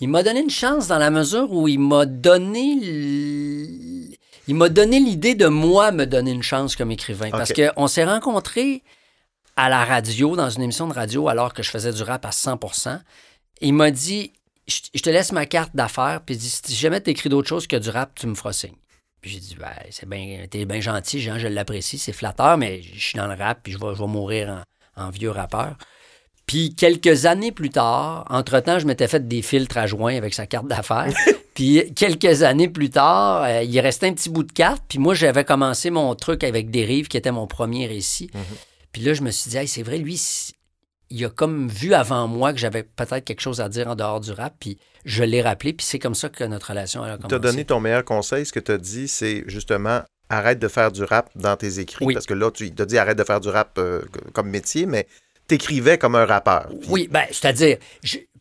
il m'a donné une chance dans la mesure où il m'a donné, l- il m'a donné l'idée de moi me donner une chance comme écrivain, parce Ok. que on s'est rencontrés à la radio dans une émission de radio alors que je faisais du rap à 100%. Il m'a dit, je je te laisse ma carte d'affaires, puis dit, si jamais tu écris d'autre chose que du rap, tu me feras signe. Puis j'ai dit, ben, c'est bien, t'es bien gentil, Jean, je l'apprécie, c'est flatteur, mais je suis dans le rap, puis je vais, je vais mourir en, en vieux rappeur. Puis quelques années plus tard, entre-temps, je m'étais fait des filtres à joint avec sa carte d'affaires. puis quelques années plus tard, euh, il restait un petit bout de carte. Puis moi, j'avais commencé mon truc avec Dérive, qui était mon premier récit. Puis là, je me suis dit, Hey, c'est vrai, lui, il a comme vu avant moi que j'avais peut-être quelque chose à dire en dehors du rap. Puis je l'ai rappelé. Puis c'est comme ça que notre relation a Tu commencé. as donné ton meilleur conseil. Ce que tu as dit, c'est justement arrête de faire du rap dans tes écrits. Oui. Parce que là, tu il t'a dit arrête de faire du rap euh, comme métier, mais t'écrivais comme un rappeur. Puis- Oui, ben, c'est-à-dire,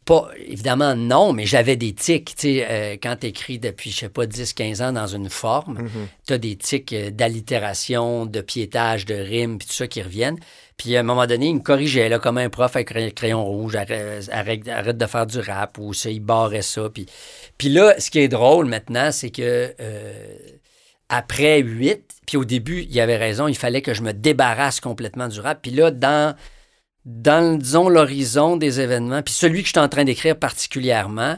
pas, évidemment, non, mais j'avais des tics. Tu sais, euh, quand tu écris depuis, je sais pas, 10, 15 ans dans une forme, Mhm. tu as des tics euh, d'allitération, de piétage, de rimes, puis tout ça qui reviennent. Puis à un moment donné, il me corrigeait, là, comme un prof avec un crayon rouge, arrête, arrête, arrête de faire du rap, ou ça, il barrait ça. Puis, puis là, ce qui est drôle maintenant, c'est que euh, après 8, puis au début, il avait raison, il fallait que je me débarrasse complètement du rap. Puis là, dans dans, disons, l'horizon des événements, puis celui que je suis en train d'écrire particulièrement,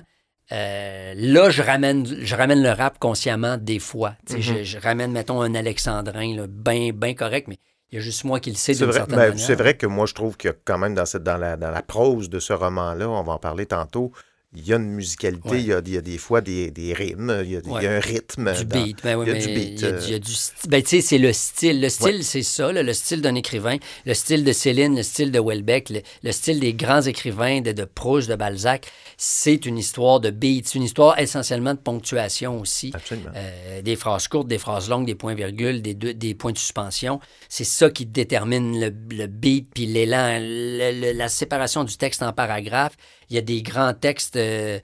euh, là, je ramène, je ramène le rap consciemment des fois. Mhm. je, je ramène, mettons, un Alexandrin, bien ben correct, mais il y a juste moi qui le sais C'est d'une vrai, certaine ben, manière. c'est vrai que moi, je trouve qu'il y a quand même dans, cette, dans, la, dans la prose de ce roman-là, on va en parler tantôt, il y a une musicalité, Ouais. il, y a, il y a des fois des, des rimes, il y a, il y a Ouais. un rythme. Du dans- beat, ben oui, il y a mais du beat, il y a, euh. du- sti- ben, tu sais, c'est le style. Le style, c'est ça, là, le style d'un écrivain, le style de Céline, le style de Welbeck, le, le style des grands écrivains de, de Proust, de Balzac. C'est une histoire de beat, c'est une histoire essentiellement de ponctuation aussi. Absolument. Euh, des phrases courtes, des phrases longues, des points-virgules, des, des points de suspension. C'est ça qui détermine le, le beat, puis l'élan, la séparation du texte en paragraphes. Il y a des grands textes. euh,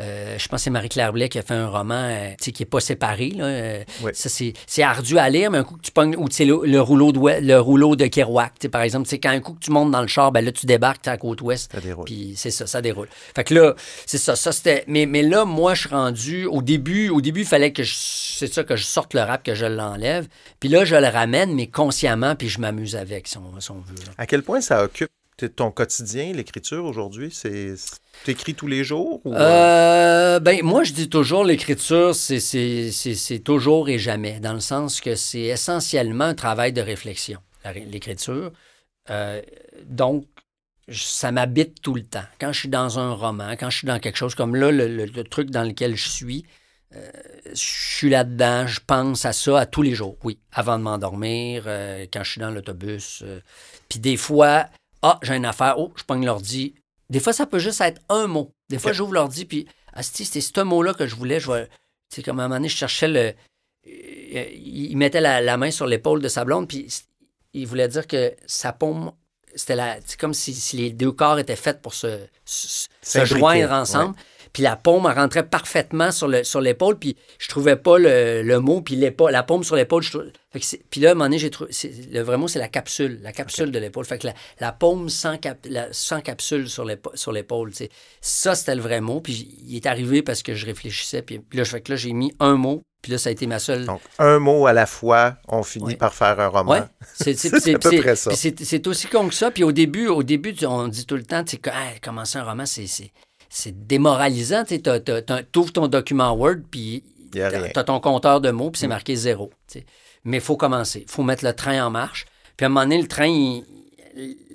euh, je pense que c'est Marie-Claire Blais qui a fait un roman euh, qui n'est pas séparé. Là. Oui. Ça, c'est, ardu à lire, mais un coup que tu pognes, ou tu sais, le, le rouleau de, le rouleau de Kerouac, par exemple, quand un coup que tu montes dans le char, ben là, tu débarques, tu à la côte ouest. Ça déroule. Puis c'est ça, ça déroule. Fait que là, c'est ça, ça c'était. Mais, mais là, moi, je suis rendu. Au début, au début, il fallait que je. C'est ça, que je sorte le rap, que je l'enlève. Puis là, je le ramène, mais consciemment, puis je m'amuse avec, si on, si on veut. là. À quel point ça occupe ton quotidien, l'écriture aujourd'hui? C'est... T'écris tous les jours? Ou... Euh, ben, moi, je dis toujours, l'écriture, c'est, toujours et jamais, dans le sens que c'est essentiellement un travail de réflexion, l'écriture. Euh, donc, ça m'habite tout le temps. Quand je suis dans un roman, quand je suis dans quelque chose comme là, le, truc dans lequel je suis, euh, je suis là-dedans, je pense à ça à tous les jours, oui. Avant de m'endormir, euh, quand je suis dans l'autobus. euh. Puis des fois, ah, j'ai une affaire, oh, je pogne l'ordi. Des fois, ça peut juste être un mot. Des fois, j'ouvre l'ordi, puis, asti, c'était ce mot-là que je voulais. Je vais, tu sais, comme à un moment donné, je cherchais le. Il mettait la, la main sur l'épaule de sa blonde, puis il voulait dire que sa paume, c'était la. C'est comme si, si les deux corps étaient faits pour se, se, joindre ensemble. Puis la paume elle rentrait parfaitement sur le sur l'épaule, puis je trouvais pas le, le mot, puis l'épaule, la paume sur l'épaule. Puis là, à un moment donné, j'ai trouvé. c'est- Le vrai mot, c'est la capsule, la capsule de l'épaule. Fait que la, la paume sans, cap- la- sans capsule sur l'épaule. L'épaule ça, c'était le vrai mot. Puis il est arrivé parce que je réfléchissais. Puis, puis là, fait que là, j'ai mis un mot. Puis là, ça a été ma seule. Donc, un mot à la fois, on finit Oui. par faire un roman. Ouais, c'est c'est- C'est c'est- à peu près ça. c'est- aussi con que ça. Puis au début, au début, on dit tout le temps, tu sais, Hey, commencer un roman, c'est c'est- démoralisant. Tu ouvres ton document Word, puis tu as ton compteur de mots, puis Mm. c'est marqué zéro. Mais il faut commencer. Il faut mettre le train en marche. Puis à un moment donné, le train, il-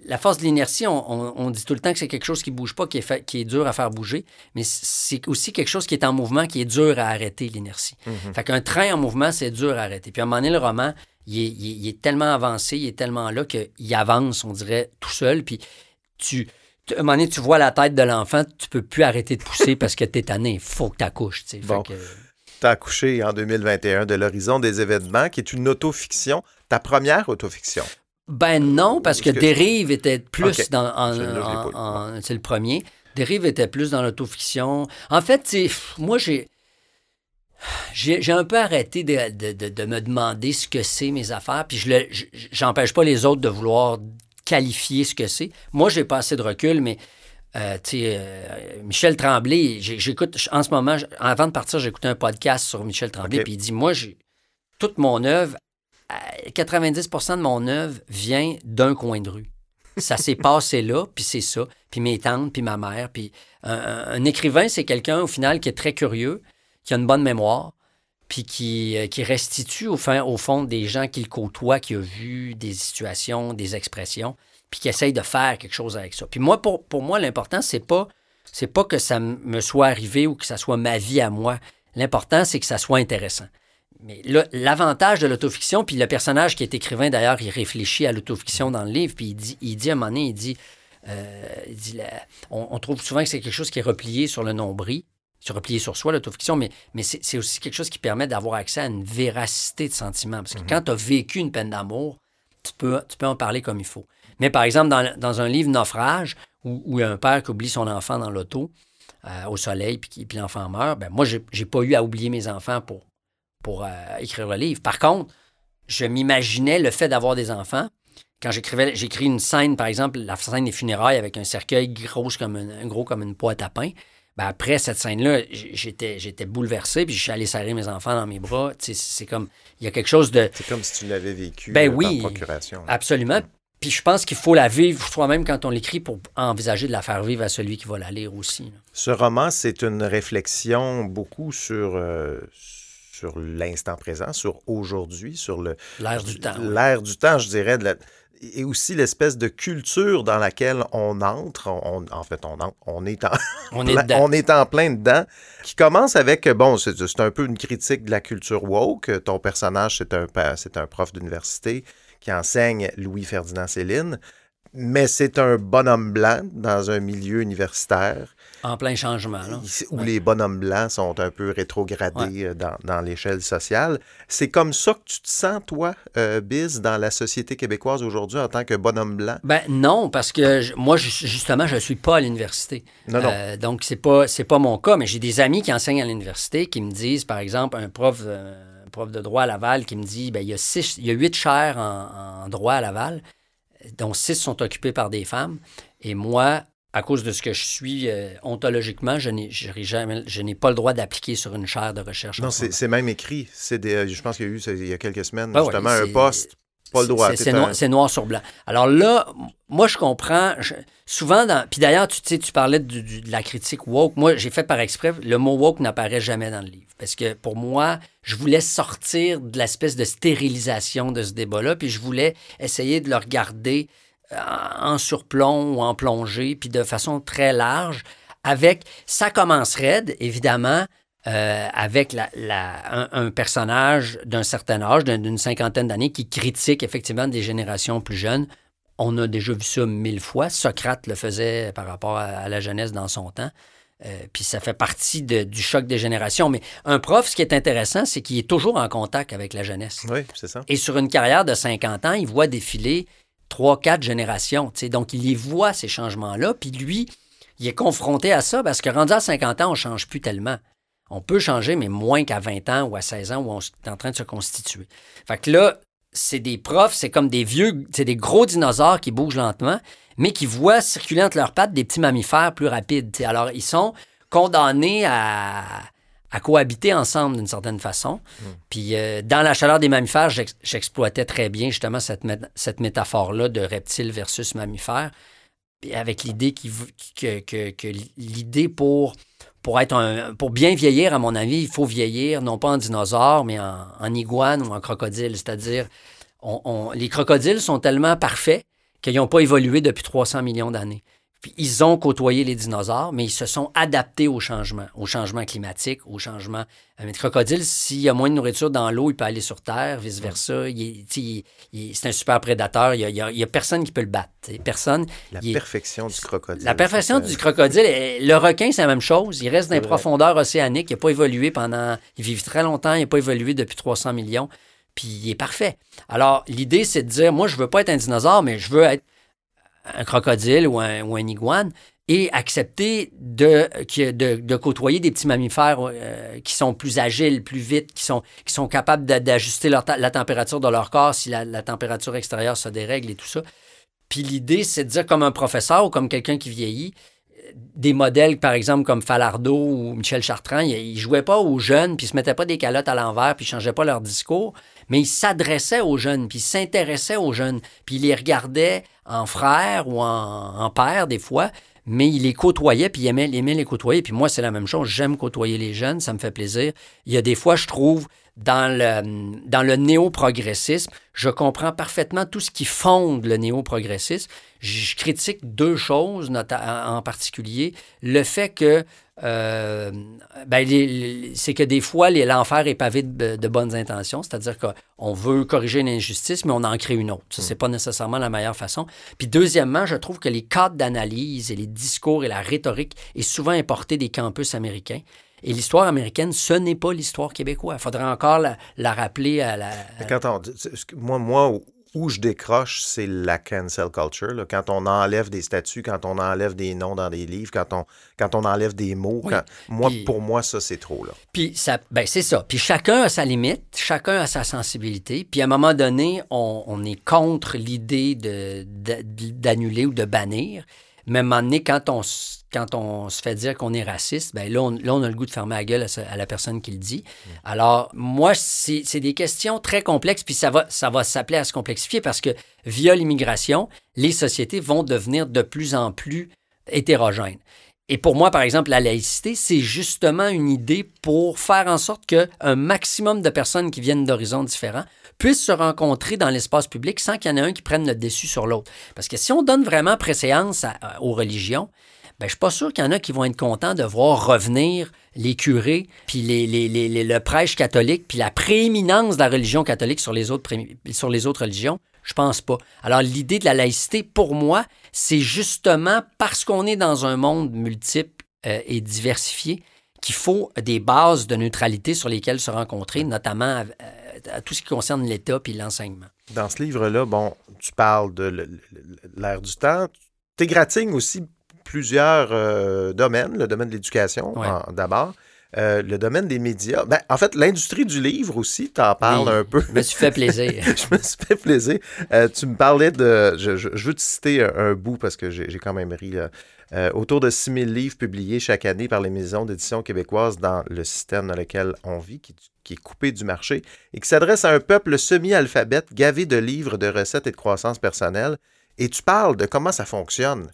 la force de l'inertie, on, on- on dit tout le temps que c'est quelque chose qui bouge pas, qui est, fait- qui est dur à faire bouger, mais c'est aussi quelque chose qui est en mouvement, qui est dur à arrêter, l'inertie. Mhm. Fait qu'un train en mouvement, c'est dur à arrêter. Puis à un moment donné, le roman, il est, il est- il est tellement avancé, il est tellement là qu'il avance, on dirait, tout seul. Puis tu- à un moment donné, tu vois la tête de l'enfant, tu peux plus arrêter de pousser parce que t'es tanné. Il faut que t'accouches. tu Bon. que- T'as accouché en 2021 de l'horizon des événements, qui est une autofiction, ta première autofiction? Ben non, parce que Dérive était plus dans. c'est le premier. Dérive était plus dans l'autofiction. En fait, moi, j'ai. J'ai un peu arrêté de, de- de- de me demander ce que c'est mes affaires, puis je le- je- j'empêche pas les autres de vouloir qualifier ce que c'est. Moi, j'ai pas assez de recul, mais euh, euh, Michel Tremblay, j'écoute en ce moment, avant de partir, j'écoutais un podcast sur Michel Tremblay, puis il dit Moi, j'ai toute mon œuvre, euh, 90% de mon œuvre vient d'un coin de rue. Ça s'est passé là, puis c'est ça. Puis mes tantes, puis ma mère. Puis un écrivain, c'est quelqu'un, au final, qui est très curieux, qui a une bonne mémoire, puis qui, euh, restitue, au, fond, des gens qu'il côtoie, qui a vu des situations, des expressions, puis qui essaye de faire quelque chose avec ça. Puis moi, pour, moi, l'important, c'est pas, pas que ça me soit arrivé ou que ça soit ma vie à moi. L'important, c'est que ça soit intéressant. Mais l'avantage de l'autofiction, puis le personnage qui est écrivain, d'ailleurs, il réfléchit à l'autofiction dans le livre, puis il dit, il dit à un moment donné, il dit, euh, on trouve souvent que c'est quelque chose qui est replié sur le nombril, sur replié sur soi, l'autofiction, mais, mais c'est aussi quelque chose qui permet d'avoir accès à une véracité de sentiments. Parce que quand tu as vécu une peine d'amour, tu peux, tu peux en parler comme il faut. Mais par exemple, dans, dans un livre Naufrage, où, où il y a un père qui oublie son enfant dans l'auto, euh, au soleil, puis, qui- puis l'enfant meurt, ben moi, j'ai pas eu à oublier mes enfants pour, pour euh, écrire le livre. Par contre, je m'imaginais le fait d'avoir des enfants. Quand j'écrivais, j'écris une scène, par exemple, la scène des funérailles avec un cercueil gros comme une, gros comme une boîte à pain. Ben après cette scène-là, j'étais, j'étais bouleversé, puis je suis allé serrer mes enfants dans mes bras. C'est comme, il y a quelque chose de, C'est comme si tu l'avais vécu Ben euh, oui. par procuration. Absolument. Puis je pense qu'il faut la vivre soi-même quand on l'écrit pour envisager de la faire vivre à celui qui va la lire aussi. là. Ce roman, c'est une réflexion beaucoup sur, euh, sur l'instant présent, sur aujourd'hui, sur le L'air du temps. ouais. l'air du temps, je dirais, de la- et aussi l'espèce de culture dans laquelle on entre. On, en fait, on entre, on est en, On est plein- dedans. on est en plein dedans, qui commence avec, bon, c'est un peu une critique de la culture woke. Ton personnage, c'est un, un prof d'université qui enseigne Louis-Ferdinand Céline, mais c'est un bonhomme blanc dans un milieu universitaire. En plein changement. Là. Où les bonhommes blancs sont un peu rétrogradés euh, dans, dans l'échelle sociale. C'est comme ça que tu te sens, toi, euh, Biz, dans la société québécoise aujourd'hui en tant que bonhomme blanc? Ben non, parce que je, moi, justement, je ne suis pas à l'université. Non, non. Euh, donc, ce n'est pas, pas mon cas, mais j'ai des amis qui enseignent à l'université qui me disent, par exemple, un prof, un prof de droit à Laval qui me dit, ben, il, y a six, il y a huit chaires en, en droit à Laval, dont six sont occupées par des femmes. Et moi, à cause de ce que je suis euh, ontologiquement, je n'ai, jamais, je n'ai pas le droit d'appliquer sur une chaire de recherche. Non, c'est, même écrit. C'est des, je pense qu'il y a eu il y a quelques semaines, justement, un poste. Pas le droit. C'est, noir, sur blanc. Alors là, moi, je comprends. souvent, dans, puis d'ailleurs, tu, sais, tu parlais de, de, la critique woke. Moi, j'ai fait par exprès, le mot woke n'apparaît jamais dans le livre. Parce que pour moi, je voulais sortir de l'espèce de stérilisation de ce débat-là, puis je voulais essayer de le regarder en surplomb ou en plongée, puis de façon très large, avec, ça commence raide, évidemment, euh, avec un, personnage d'un certain âge, d'une cinquantaine d'années, qui critique effectivement des générations plus jeunes. On a déjà vu ça mille fois. Socrate le faisait par rapport à, la jeunesse dans son temps. Euh, puis ça fait partie du choc des générations. Mais un prof, ce qui est intéressant, c'est qu'il est toujours en contact avec la jeunesse. Oui, c'est ça. Et sur une carrière de 50 ans, il voit défiler trois, quatre générations. Donc, il y voit, ces changements-là, puis lui, il est confronté à ça parce que rendu à 50 ans, on ne change plus tellement. On peut changer, mais moins qu'à 20 ans ou à 16 ans où on est en train de se constituer. Fait que là, c'est des profs, c'est comme des vieux, c'est des gros dinosaures qui bougent lentement, mais qui voient circuler entre leurs pattes des petits mammifères plus rapides. Alors, ils sont condamnés à, à cohabiter ensemble d'une certaine façon. Hmm. Puis euh, dans la chaleur des mammifères, j'exploitais très bien justement cette, cette métaphore-là de reptile versus mammifère, avec l'idée que, que, l'idée pour, pour, être un, pour bien vieillir, à mon avis, il faut vieillir non pas en dinosaure, mais en, iguane ou en crocodile. C'est-à-dire, on, les crocodiles sont tellement parfaits qu'ils n'ont pas évolué depuis 300 millions d'années ils ont côtoyé les dinosaures, mais ils se sont adaptés au changement, au changement climatique, au changement. Euh, mais le crocodile, s'il y a moins de nourriture dans l'eau, il peut aller sur Terre, vice-versa. c'est un super prédateur. Il n'y a, personne qui peut le battre. Personne. La perfection du crocodile. La perfection du crocodile. Le requin, c'est la même chose. Il reste dans les profondeurs océaniques. Il n'a pas évolué pendant. Il vit très longtemps. Il n'a pas évolué depuis 300 millions. Puis il est parfait. Alors, l'idée, c'est de dire moi, je veux pas être un dinosaure, mais je veux être un crocodile ou un, ou iguane et accepter de, de, côtoyer des petits mammifères euh, qui sont plus agiles, plus vite, qui sont, qui sont capables d'ajuster la température de leur corps si la, température extérieure se dérègle et tout ça. Puis l'idée, c'est de dire comme un professeur ou comme quelqu'un qui vieillit, des modèles, par exemple, comme Falardeau ou Michel Chartrand, ils ne jouaient pas aux jeunes, puis ils ne se mettaient pas des calottes à l'envers, puis ils ne changeaient pas leur discours, mais ils s'adressaient aux jeunes, puis ils s'intéressaient aux jeunes, puis ils les regardaient en frère ou en, père des fois, mais ils les côtoyaient, puis ils aimaient, aimaient les côtoyer. Puis moi, c'est la même chose, j'aime côtoyer les jeunes, ça me fait plaisir. Il y a des fois, je trouve, dans le, dans le néo-progressisme, je comprends parfaitement tout ce qui fonde le néo-progressisme. Je critique deux choses en particulier. Le fait que euh, ben, c'est que des fois, l'enfer est pavé de, bonnes intentions, c'est-à-dire qu'on veut corriger une injustice, mais on en crée une autre. Ça, c'est pas nécessairement la meilleure façon. Puis deuxièmement, je trouve que les cadres d'analyse et les discours et la rhétorique est souvent importé des campus américains. Et l'histoire américaine, ce n'est pas l'histoire québécoise. Il faudrait encore la, rappeler à la. Quand on, moi, moi, où je décroche, c'est la cancel culture. Quand on enlève des statuts, quand on enlève des noms dans des livres, quand on, quand on enlève des mots. moi, pour moi, ça, c'est trop. Là. Puis, ça, ben, c'est ça. Puis chacun a sa limite, chacun a sa sensibilité. Puis à un moment donné, on, on est contre l'idée de, d'annuler ou de bannir. Mais à un moment donné, quand on, quand on se fait dire qu'on est raciste, ben là, on, a le goût de fermer la gueule à, la personne qui le dit. Mm. Alors, moi, c'est des questions très complexes, puis ça va, ça va s'appeler à se complexifier parce que via l'immigration, les sociétés vont devenir de plus en plus hétérogènes. Et pour moi, par exemple, la laïcité, c'est justement une idée pour faire en sorte qu'un maximum de personnes qui viennent d'horizons différents puissent se rencontrer dans l'espace public sans qu'il y en ait un qui prenne le dessus sur l'autre. Parce que si on donne vraiment préséance aux religions, ben, je ne suis pas sûr qu'il y en a qui vont être contents de voir revenir les curés, puis les, les, le prêche catholique, puis la prééminence de la religion catholique sur les autres, sur les autres religions. Je pense pas. Alors, l'idée de la laïcité, pour moi, c'est justement parce qu'on est dans un monde multiple euh, et diversifié qu'il faut des bases de neutralité sur lesquelles se rencontrer, notamment à, tout ce qui concerne l'État et l'enseignement. Dans ce livre-là, bon, tu parles de l'ère du temps. Tu égratignes aussi plusieurs euh, domaines, le domaine de l'éducation d'abord. Euh, le domaine des médias. Ben, en fait, l'industrie du livre aussi, tu en parles un peu. Je me suis fait plaisir. je me suis fait plaisir. Euh, tu me parlais de. Je, je, veux te citer un, bout parce que j'ai quand même ri. Là. autour de 6000 livres publiés chaque année par les maisons d'édition québécoises dans le système dans lequel on vit, qui, qui est coupé du marché, et qui s'adresse à un peuple semi-alphabète gavé de livres, de recettes et de croissance personnelle. Et tu parles de comment ça fonctionne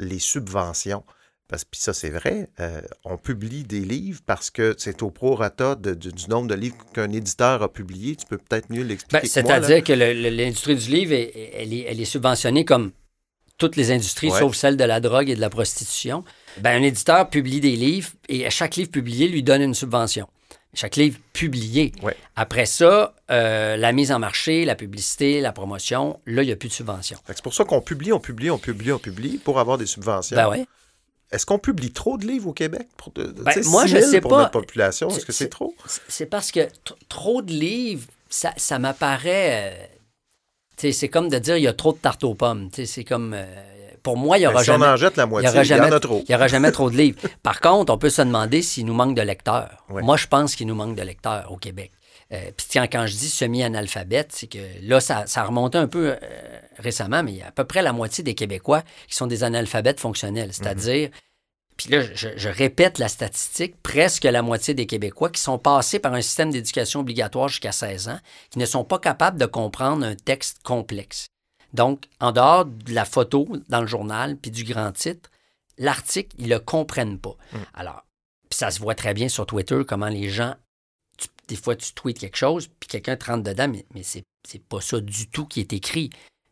les subventions. Parce que ça, c'est vrai, euh, on publie des livres parce que c'est au prorata du nombre de livres qu'un éditeur a publié. Tu peux peut-être mieux l'expliquer. Ben, c'est-à-dire que l'industrie du livre, elle, est, subventionnée comme toutes les industries, sauf celle de la drogue et de la prostitution. Ben, un éditeur publie des livres et à chaque livre publié lui donne une subvention. Chaque livre publié. Après ça, euh, la mise en marché, la publicité, la promotion, là, il n'y a plus de subvention. C'est pour ça qu'on publie, on publie, on publie, on publie pour avoir des subventions. Ben. Est-ce qu'on publie trop de livres au Québec? Pour ben, moi, je sais pour pas. notre population, est-ce que c'est trop? C'est parce que trop de livres, ça, ça m'apparaît... Euh, c'est comme de dire il y a trop de tarte aux pommes. C'est comme... Euh, pour moi, il y aura jamais. on en jette la moitié, il y, jamais, en a trop. Il n'y aura jamais trop de livres. Par contre, on peut se demander s'il nous manque de lecteurs. Moi, je pense qu'il nous manque de lecteurs au Québec. Euh, puis tiens, quand je dis semi-analphabète, c'est que là, ça, ça remontait un peu euh, récemment, mais il y a à peu près la moitié des Québécois qui sont des analphabètes fonctionnels. C'est-à-dire, mhm. puis là, je, je, répète la statistique, presque la moitié des Québécois qui sont passés par un système d'éducation obligatoire jusqu'à 16 ans, qui ne sont pas capables de comprendre un texte complexe. Donc, en dehors de la photo dans le journal puis du grand titre, l'article, ils ne le comprennent pas. Hmm. Alors, puis ça se voit très bien sur Twitter, comment les gens, des fois, tu tweets quelque chose, puis quelqu'un te rentre dedans, mais, mais c'est, pas ça du tout qui est écrit.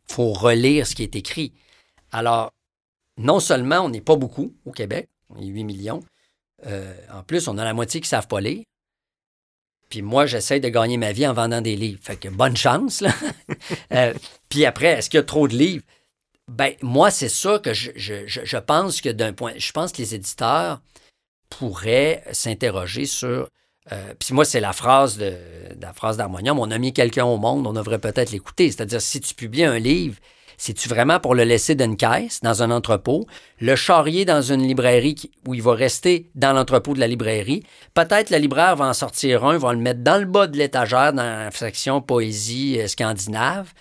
Il faut relire ce qui est écrit. Alors, non seulement on n'est pas beaucoup au Québec, on est 8 millions, euh, en plus, on a la moitié qui ne savent pas lire. Puis moi, j'essaie de gagner ma vie en vendant des livres. Fait que bonne chance. Là. Euh, puis après, est-ce qu'il y a trop de livres? Ben, moi, c'est ça que je, pense que d'un point. Je pense que les éditeurs pourraient s'interroger sur. Euh, puis moi, c'est la phrase de, la phrase d'Harmonium. On a mis quelqu'un au monde, on devrait peut-être l'écouter. C'est-à-dire, si tu publies un livre c'est-tu vraiment pour le laisser dans une caisse, dans un entrepôt, le charrier dans une librairie où il va rester dans l'entrepôt de la librairie? Peut-être le libraire va en sortir un, va le mettre dans le bas de l'étagère dans la section poésie euh, scandinave.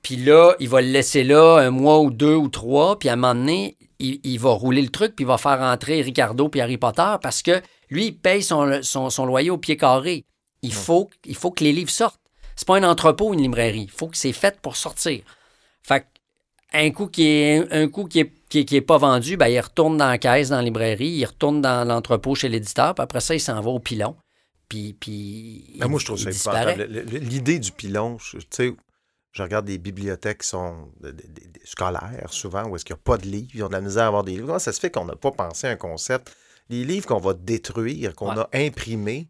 Puis là, il va le laisser là un mois ou deux ou trois, puis à un moment donné, il, va rouler le truc, puis il va faire entrer Ricardo puis Harry Potter parce que lui, il paye son, son, loyer au pied carré. Il faut, il faut que les livres sortent. C'est pas un entrepôt, une librairie. Il faut que c'est fait pour sortir. Fait un coup qui est un coup qui est, qui, est pas vendu, ben, il retourne dans la caisse, dans la librairie, il retourne dans l'entrepôt chez l'éditeur, puis après ça, il s'en va au pilon. Puis, puis ben, moi, je trouve ça épouvantable. L'idée du pilon, tu sais, je regarde des bibliothèques qui sont scolaires, souvent, où est-ce qu'il n'y a pas de livres, ils ont de la misère à avoir des livres. Comment ça se fait qu'on n'a pas pensé à un concept? Les livres qu'on va détruire, qu'on a imprimés,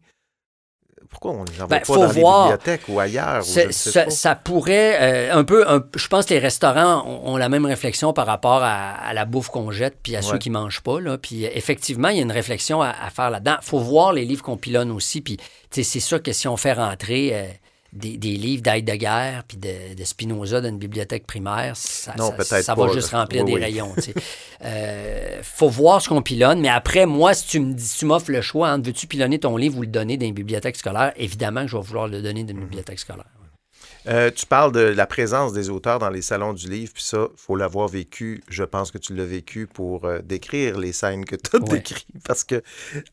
pourquoi on ne les envoie ben, pas dans les bibliothèques ou ailleurs? ça, pourrait, euh, un peu, je pense que les restaurants ont, la même réflexion par rapport à, la bouffe qu'on jette puis à ceux qui ne mangent pas. Là. Puis effectivement, il y a une réflexion à, faire là-dedans. Il faut voir les livres qu'on pilonne aussi. Puis c'est sûr que si on fait rentrer... Euh, des, livres d'Heidegger puis de, de, Spinoza dans une bibliothèque primaire, ça, ça, va juste remplir des rayons. Il euh, faut voir ce qu'on pilonne, mais après, moi, si tu me dis, tu m'offres le choix, hein, veux-tu pilonner ton livre ou le donner dans une bibliothèque scolaire, évidemment que je vais vouloir le donner dans une mhm. bibliothèque scolaire. Euh, tu parles de la présence des auteurs dans les salons du livre, puis ça, il faut l'avoir vécu. Je pense que tu l'as vécu pour euh, décrire les scènes que tu as décrites. Parce que,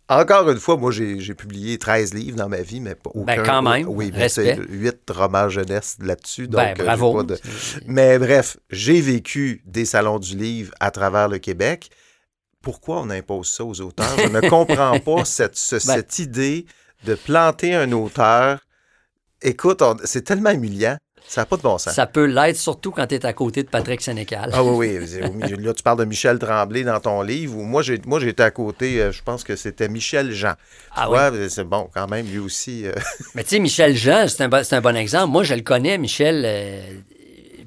encore une fois, moi, j'ai publié 13 livres dans ma vie, mais pas ben, aucun. Ben, quand même. Oui, mais c'est 8 romans jeunesse là-dessus. Ben, donc, euh, bravo. Mais bref, j'ai vécu des salons du livre à travers le Québec. Pourquoi on impose ça aux auteurs? Je ne comprends pas cette, ben cette idée de planter un auteur Écoute, c'est tellement humiliant. Ça n'a pas de bon sens. Ça peut l'être surtout quand tu es à côté de Patrick Sénécal. Ah oui, oui. Là, tu parles de Michel Tremblay dans ton livre. moi, j'étais à côté, euh, je pense que c'était Michel Jean. Ah oui? C'est bon, quand même, lui aussi. Euh. Mais tu sais, Michel Jean, c'est un, bon exemple. Moi, je le connais, Michel. Euh,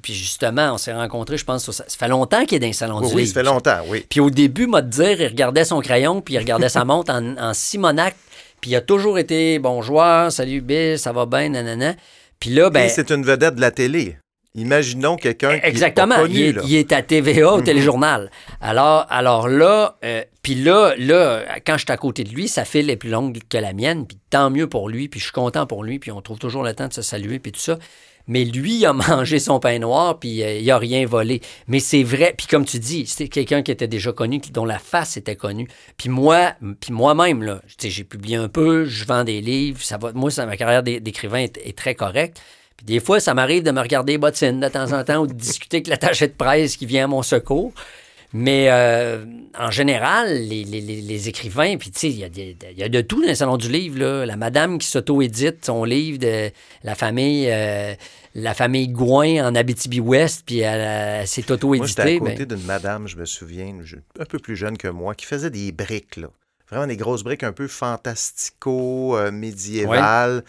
puis justement, on s'est rencontrés, je pense, ça, fait longtemps qu'il est dans un salon Oui, du oui, livre. ça fait longtemps, oui. Puis au début, m'a te dire, il regardait son crayon, puis il regardait sa montre en, en Simonac, puis il a toujours été bon joueur, salut Bill, ça va bien, nanana. Puis là, ben. C'est une vedette de la télé. Imaginons quelqu'un qui Exactement. est connu, il, est, là. il est à TVA, au téléjournal. Alors, alors là, euh, puis là, là, quand je suis à côté de lui, sa file est plus longue que la mienne, puis tant mieux pour lui, puis je suis content pour lui, puis on trouve toujours le temps de se saluer, puis tout ça. Mais lui, a mangé son pain noir, puis euh, il a rien volé. Mais c'est vrai, puis comme tu dis, c'était quelqu'un qui était déjà connu, dont la face était connue. Puis moi, puis moi-même, là, j'ai publié un peu, je vends des livres, ça va, moi, ma carrière d'é- d'écrivain est, très correcte. Puis des fois, ça m'arrive de me regarder les bottines de temps en temps ou de discuter avec l'attaché de presse qui vient à mon secours. Mais euh, en général, les, les- les- les écrivains, puis tu sais, il y, a y de tout dans le salon du livre. Là. La madame qui s'auto-édite son livre de la famille, euh, la famille Gouin en Abitibi-Ouest, puis elle, elle s'est Moi, j'étais à auto-éditée. côté ben, d'une madame, je me souviens, un peu plus jeune que moi, qui faisait des briques, là. Vraiment des grosses briques un peu fantastico, euh.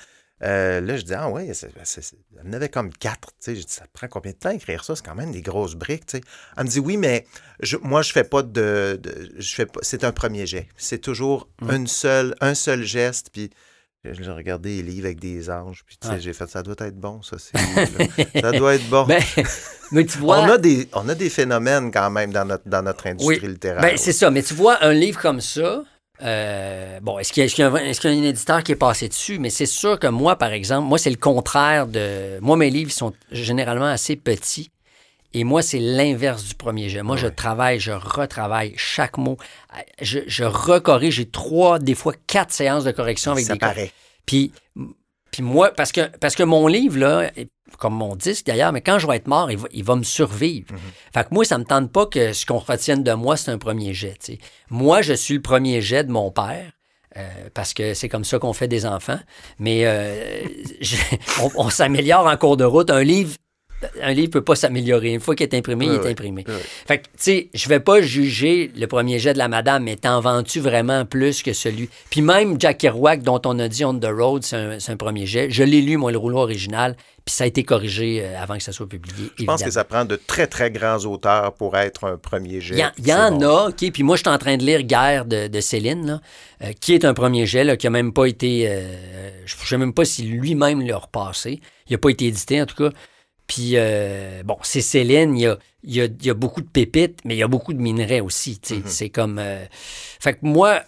Euh, là, je dis, ah ouais, c'est- c'est- c'est- elle en avait comme quatre. tu sais. J'ai dit, ça te prend combien de temps à écrire ça? C'est quand même des grosses briques. tu sais. Elle me dit, oui, mais je- moi, je fais pas de. de- je fais pas, c'est un premier jet. C'est toujours Mm. une seule, un seul geste. Puis j'ai regardé les livres avec des anges. Puis tu sais, Ouais. j'ai fait, ça doit être bon, ça. ces livres-là. ça doit être bon. ben, mais tu vois. On a, des, on a des phénomènes quand même dans notre, dans notre industrie Oui. littéraire. Ben, c'est ça. Mais tu vois, un livre comme ça, euh, bon, est-ce qu'il y, a- y un, est-ce qu'il y a un éditeur qui est passé dessus? Mais c'est sûr que moi, par exemple, moi, c'est le contraire de. Moi, mes livres sont généralement assez petits. Et moi, c'est l'inverse du premier jet. Moi, je travaille, je retravaille chaque mot. Je, je recorrige. J'ai trois, des fois quatre séances de correction avec ça des paraît. puis, puis moi, parce que, parce que mon livre, là, comme mon disque d'ailleurs, mais quand je vais être mort, il va, il va me survivre. Fait que moi, ça me tente pas que ce qu'on retienne de moi, c'est un premier jet. Moi, je suis le premier jet de mon père. euh, parce que c'est comme ça qu'on fait des enfants. Mais euh, je- on, on s'améliore en cours de route. Un livre, un livre peut pas s'améliorer. Une fois qu'il est imprimé, Oui, il est oui. imprimé. Oui. Fait que, tu sais, je vais pas juger le premier jet de la madame, mais t'en vends-tu vraiment plus que celui? Puis même Jack Kerouac, dont on a dit On the Road, c'est un, premier jet. Je l'ai lu, moi, le rouleau original, puis ça a été corrigé euh, avant que ça soit publié. Je pense que ça prend de très, très grands auteurs pour être un premier jet. Il y, en- il y C'est en bon. a, OK. Puis moi, je suis en train de lire Guerre de, de Céline, là, euh, qui est un premier jet, là, qui n'a même pas été. euh, je ne sais même pas si lui-même l'a repassé. Il n'a pas été édité, en tout cas. Puis, euh, bon, c'est Céline, il y a, il y a- il y a beaucoup de pépites, mais il y a beaucoup de minerais aussi. Mhm. C'est comme. euh, Fait que moi,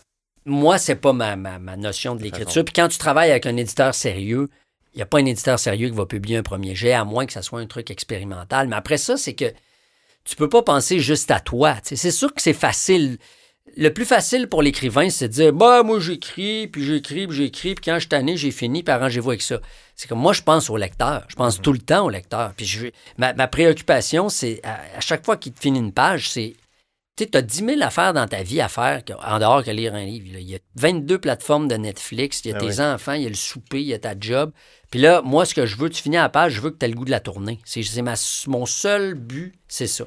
moi c'est pas ma, ma, ma notion de l'écriture. Puis quand tu travailles avec un éditeur sérieux, il n'y a pas un éditeur sérieux qui va publier un premier jet, à moins que ça soit un truc expérimental. Mais après ça, c'est que tu peux pas penser juste à toi. C'est sûr que c'est facile. Le plus facile pour l'écrivain, c'est de dire Bah, moi, j'écris, puis j'écris, puis j'écris, puis quand je suis tanné, j'ai fini, puis arrangez-vous avec ça. C'est comme moi, je pense au lecteur. Je pense tout le temps au lecteur. Puis je, ma, ma préoccupation, c'est à, à chaque fois qu'il te finit une page, c'est. Tu sais, as 10 000 affaires dans ta vie à faire en dehors que lire un livre. là. Il y a 22 plateformes de Netflix, il y a Ah tes oui. enfants, il y a le souper, il y a ta job. Puis là, moi, ce que je veux, tu finis la page, je veux que tu aies le goût de la tourner. C'est mon seul but, c'est ça.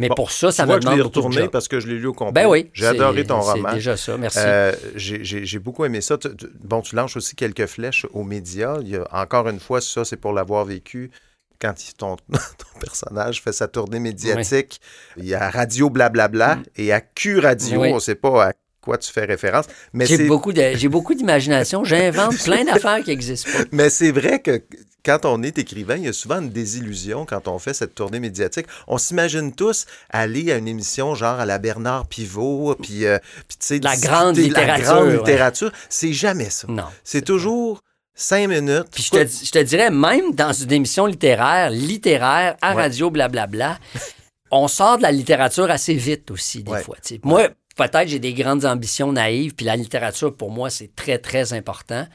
Mais Bon, pour ça, ça vois que je demande l'ai retourné parce que je l'ai lu au complet. Ben oui. J'ai c'est- adoré ton c'est roman. déjà ça, merci. Euh, j'ai- beaucoup aimé ça. Tu- tu- Bon, tu lances aussi quelques flèches aux médias. Il y a, encore une fois, ça, c'est pour l'avoir vécu. Quand ton, ton personnage fait sa tournée médiatique, il y a Radio Blablabla et à Q Radio, Oui. on ne sait pas à quoi tu fais référence. Mais J'ai beaucoup de- j'ai beaucoup d'imagination. J'invente plein d'affaires qui n'existent pas. mais c'est vrai que quand on est écrivain, il y a souvent une désillusion quand on fait cette tournée médiatique. On s'imagine tous aller à une émission genre à la Bernard Pivot, puis, euh, puis tu sais, La grande la littérature, grande ouais. littérature. C'est jamais ça. Non. C'est toujours cinq minutes. Puis je te, je te dirais, même dans une émission littéraire, littéraire, à Ouais. radio, blablabla, on sort de la littérature assez vite aussi, des Ouais. fois. Moi, peut-être j'ai des grandes ambitions naïves, puis la littérature, pour moi, c'est très, très important.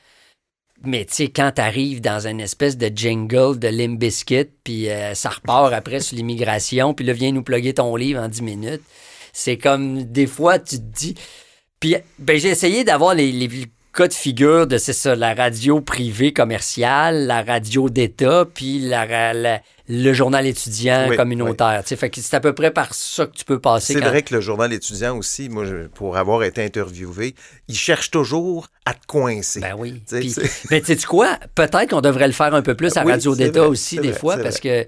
Mais tu sais, quand tu arrives dans une espèce de jingle de Limp Bizkit, puis euh, ça repart après sur l'immigration, puis là, viens nous plugger ton livre en 10 minutes, c'est comme, des fois, tu te dis... Puis ben, j'ai essayé d'avoir les, cas de figure de, c'est ça, la radio privée commerciale, la radio d'État, puis la, la- le journal étudiant Oui, communautaire. tu sais. Fait que c'est à peu près par ça que tu peux passer. C'est quand- vrai que le journal étudiant aussi, moi, je- pour avoir été interviewé, il cherche toujours à te coincer. Ben oui. Puis- mais tu sais quoi? Peut-être qu'on devrait le faire un peu plus à Oui, Radio d'État aussi, des vrai, fois, parce que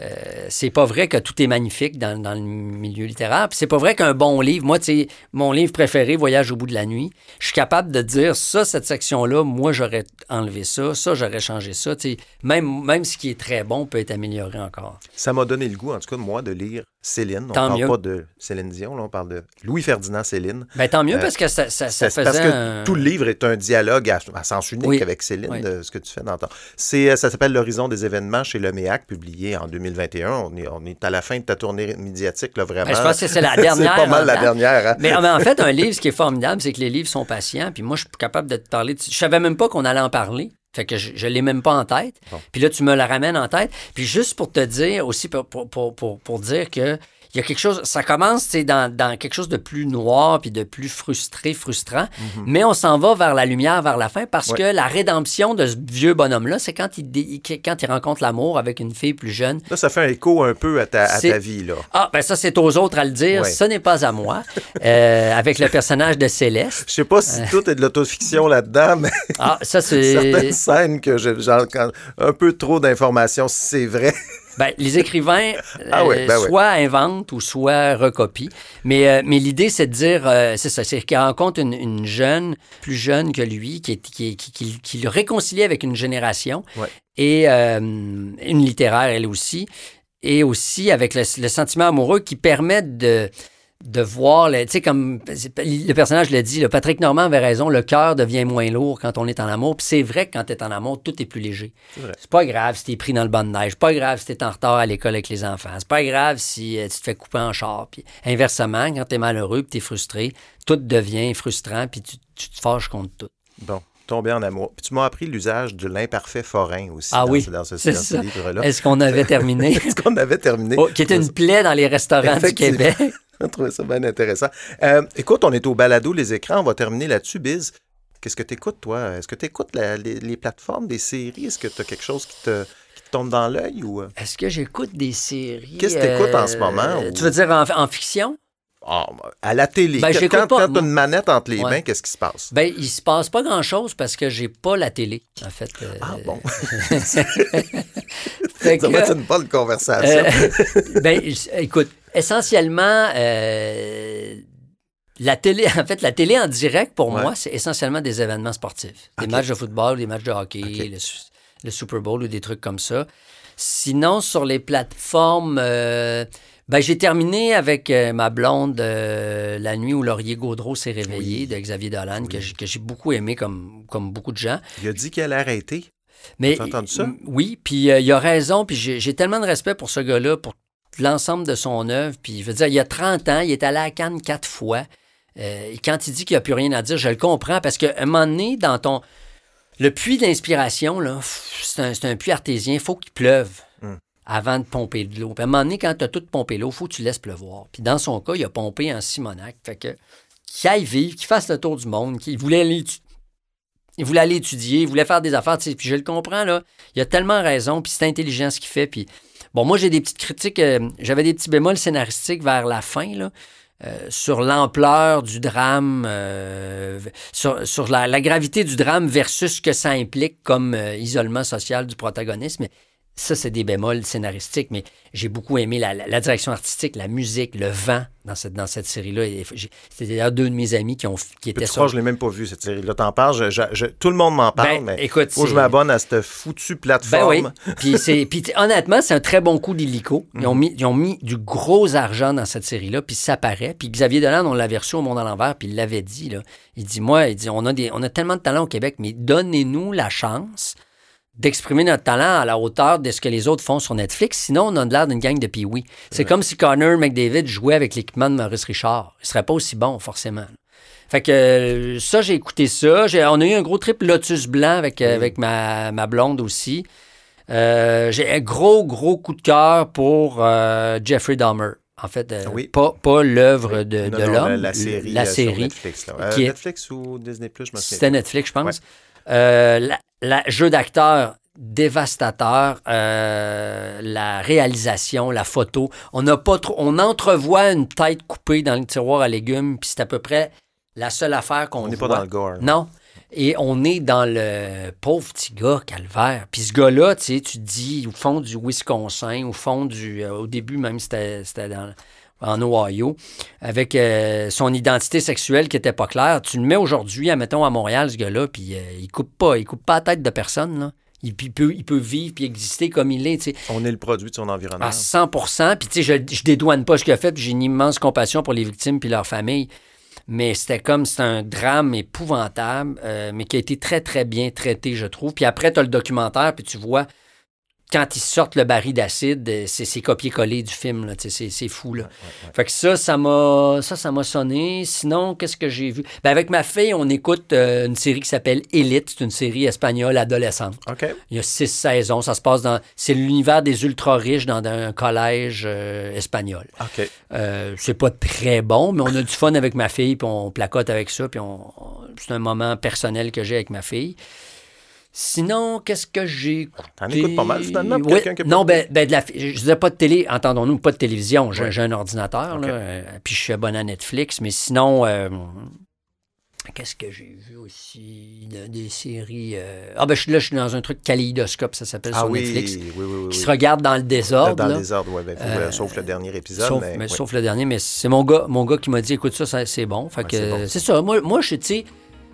euh, c'est pas vrai que tout est magnifique dans, dans le milieu littéraire. Puis c'est pas vrai qu'un bon livre, moi, tu mon livre préféré, Voyage au bout de la nuit, je suis capable de dire ça, cette section-là, moi, j'aurais enlevé ça, ça, j'aurais changé ça. Même, même ce qui est très bon peut être amélioré encore. Ça m'a donné le goût, en tout cas, moi, de lire Céline. On Tant parle mieux. pas de Céline Dion, là, on parle de Louis-Ferdinand Céline. Ben, tant mieux Euh, parce que ça, ça, faisait parce que un- tout le livre est un dialogue à, à sens unique Oui. avec Céline, Oui. de ce que tu fais dans ton... Euh, ça s'appelle L'horizon des événements chez le MEAC, publié en 2021. On est, on est à la fin de ta tournée médiatique, là, vraiment. Ben, je pense que c'est la dernière. c'est pas mal la date. dernière. hein? Mais, mais en fait, un livre, ce qui est formidable, c'est que les livres sont patients. Puis moi, je suis capable de te parler. de- Je savais même pas qu'on allait en parler. Fait que je, je l'ai même pas en tête. Bon. Puis là, tu me la ramènes en tête. Puis juste pour te dire aussi, pour, pour, pour- pour dire que il y a quelque chose, ça commence c'est dans, dans quelque chose de plus noir puis de plus frustré, frustrant, mais on s'en va vers la lumière vers la fin parce Mhm. Ouais. que la rédemption de ce vieux bonhomme-là, c'est quand il, quand il rencontre l'amour avec une fille plus jeune. Là, ça fait un écho un peu à ta, à C'est- ta vie, là. Ah, ben ça, c'est aux autres à le dire. Ouais. Ce n'est pas à moi. Euh, avec le personnage de Céleste. Je sais pas si tout est de l'autofiction là-dedans, mais Ah, ça, certaines c'est. scènes que j'ai un peu trop d'informations, si c'est vrai. Ben, les écrivains, Ah oui, euh, ben oui. soit inventent ou soit recopient. Mais, euh, mais l'idée, c'est de dire, euh, c'est ça, c'est qu'il rencontre une, une jeune, plus jeune que lui, qui, est, qui, qui, qui- qui le réconcilie avec une génération, Ouais. et une littéraire, elle aussi, et aussi avec le, le sentiment amoureux qui permet de de voir, tu sais, comme le personnage l'a dit, le Patrick Normand avait raison, le cœur devient moins lourd quand on est en amour. Puis c'est vrai que quand tu es en amour, tout est plus léger. C'est vrai. C'est pas grave si t'es pris dans le banc de neige, pas grave si t'es en retard à l'école avec les enfants, c'est pas grave si euh, tu te fais couper en char. Puis inversement, quand t'es malheureux puis t'es frustré, tout devient frustrant puis tu, tu te fâches contre tout. Bon, tomber en amour. Puis tu m'as appris l'usage de l'imparfait forain aussi Ah dans, oui, ce- dans ce, c'est dans ce ça. livre-là. Est-ce qu'on avait terminé? Est-ce qu'on avait terminé? Oh, qui était une plaie dans les restaurants du. Québec. Je trouvais ça bien intéressant. Euh, écoute, on est au balado Les écrans. On va terminer là-dessus, Biz. Qu'est-ce que tu écoutes, toi? Est-ce que tu écoutes les, les plateformes, des séries? Est-ce que tu as quelque chose qui te, qui te tombe dans l'œil? ou euh? Est-ce que j'écoute des séries? Qu'est-ce que t'écoutes en ce moment, ou- Tu veux dire en, en fiction? Ah, à la télé. Ben, quand tu as une manette entre les Ouais. mains, qu'est-ce qui se passe? Ben, il se passe pas grand-chose parce que j'ai pas la télé, en fait. Euh, Ah bon? fait Ça va être une bonne conversation. Euh, ben, écoute, essentiellement, euh, la télé, en fait, la télé en direct, pour Ouais. moi, c'est essentiellement des événements sportifs. Des matchs de football, des matchs de hockey, le, su- le Super Bowl ou des trucs comme ça. Sinon, sur les plateformes, euh, ben, j'ai terminé avec euh, ma blonde euh, La nuit où Laurier Gaudreau s'est réveillé de Xavier Dolan, que j'ai- beaucoup aimé comme, comme beaucoup de gens. Il a dit qu'elle a arrêté. Mais entendu ça? Oui, puis il a raison, puis j'ai j'ai tellement de respect pour ce gars-là, pour l'ensemble de son œuvre. Puis je veux dire, il y a 30 ans, il est allé à Cannes quatre fois. Euh, et quand il dit qu'il n'y a plus rien à dire, je le comprends, parce qu'à un moment donné, dans ton... Le puits d'inspiration, c'est un, puits artésien, il faut qu'il pleuve Hmm. avant de pomper de l'eau. Puis à un moment donné, quand tu as tout pompé l'eau, il faut que tu laisses pleuvoir. Puis dans son cas, il a pompé en Simonac. Fait que qu'il aille vivre, qu'il fasse le tour du monde, qu'il voulait aller il voulait aller étudier, il voulait faire des affaires, puis je le comprends, là. Il a tellement raison, puis c'est intelligent ce qu'il fait, puis... Bon, moi, j'ai des petites critiques, euh, j'avais des petits bémols scénaristiques vers la fin, là, euh, sur l'ampleur du drame, euh, sur, la, gravité du drame versus ce que ça implique comme isolement social du protagoniste, ça, c'est des bémols scénaristiques, mais j'ai beaucoup aimé la, la- la direction artistique, la musique, le vent dans cette, dans cette série-là. C'était d'ailleurs deux de mes amis qui, ont, qui étaient crois, je l'ai même pas vu, cette série-là. T'en parles, je- je- je- tout le monde m'en parle, Ben, mais écoute, faut que je m'abonne à cette foutue Ben plateforme. oui. Puis, c'est, puis t- honnêtement, c'est un très bon coup d'illico. Ils, ont mis, ils ont mis du gros argent dans cette série-là, puis ça paraît. Puis Xavier Dolan, on l'avait reçu au Monde à l'envers, puis il l'avait dit. Là. Il dit, moi, il dit, on a, des, on a tellement de talent au Québec, mais donnez-nous la chance d'exprimer notre talent à la hauteur de ce que les autres font sur Netflix. Sinon, on a l'air d'une gang de pee C'est comme si Connor McDavid jouait avec l'équipement de Maurice Richard. Il serait pas aussi bon, forcément. Fait que euh, ça, j'ai écouté ça. On a eu un gros trip Lotus Blanc avec, euh, avec ma, ma blonde aussi. Euh, j'ai un gros, gros coup de cœur pour euh, Jeffrey Dahmer. En fait, euh, Oui. pas, pas l'œuvre de, l'homme. la, la série, La sur série. Netflix, là. Qui est- Netflix ou Disney+, je me souviens. C'était Netflix, je pense. Euh, la- jeu d'acteur dévastateur, euh, la réalisation, la photo. On n'a pas trop, on entrevoit une tête coupée dans le tiroir à légumes, puis c'est à peu près la seule affaire qu'on On n'est voit. pas dans le gore. Non. Et on est dans le pauvre petit gars, calvaire. Puis ce gars-là, tu sais, tu te dis, au fond du Wisconsin, au fond du... euh, au début, même, c'était c'était dans en Ohio, avec euh, son identité sexuelle qui était pas claire. Tu le mets aujourd'hui, admettons, à Montréal, ce gars-là, puis euh, il coupe pas, il coupe pas la tête de personne, là. Il, il peut, il peut vivre puis exister comme il est. On est le produit de son environnement. À 100% Puis, tu sais, je, je dédouane pas ce qu'il a fait, puis j'ai une immense compassion pour les victimes puis leurs familles. Mais c'était comme, c'est un drame épouvantable, euh, mais qui a été très, très bien traité, je trouve. Puis après, tu as le documentaire, puis tu vois, quand ils sortent le baril d'acide, euh, c'est copié-collé du film, c'est fou. Fait que ça, ça m'a ça, ça m'a sonné. Sinon, qu'est-ce que j'ai vu? Ben, avec ma fille, on écoute euh, une série qui s'appelle Elite. C'est une série espagnole adolescente. Il y a six saisons. Ça se passe dans... C'est l'univers des ultra-riches dans un collège euh, espagnol. OK. Euh, c'est pas très bon, mais on a du fun avec ma fille, puis on placote avec ça, puis on, on- c'est un moment personnel que j'ai avec ma fille. Sinon, qu'est-ce que j'ai écouté? T'en écoutes pas mal, finalement, pour quelqu'un qui a Non, ben, ben, de la, je disais pas de télé, entendons-nous, pas de télévision. J'ai Ouais. un ordinateur, là, euh, puis je suis abonné à Netflix, mais sinon, euh, qu'est-ce que j'ai vu aussi? de- des séries... euh, Ah, ben, je suis là, je suis dans un truc kaléidoscope, ça s'appelle Ah sur oui, Netflix, oui, oui, oui. qui se regarde dans le désordre. Dans le désordre, oui. Ben, sauf le dernier épisode. Sauf, mais, sauf le dernier, mais c'est mon gars, mon gars qui m'a dit écoute ça, ça, c'est bon. Fait que c'est bon. c'est ça. Moi, moi je tu sais,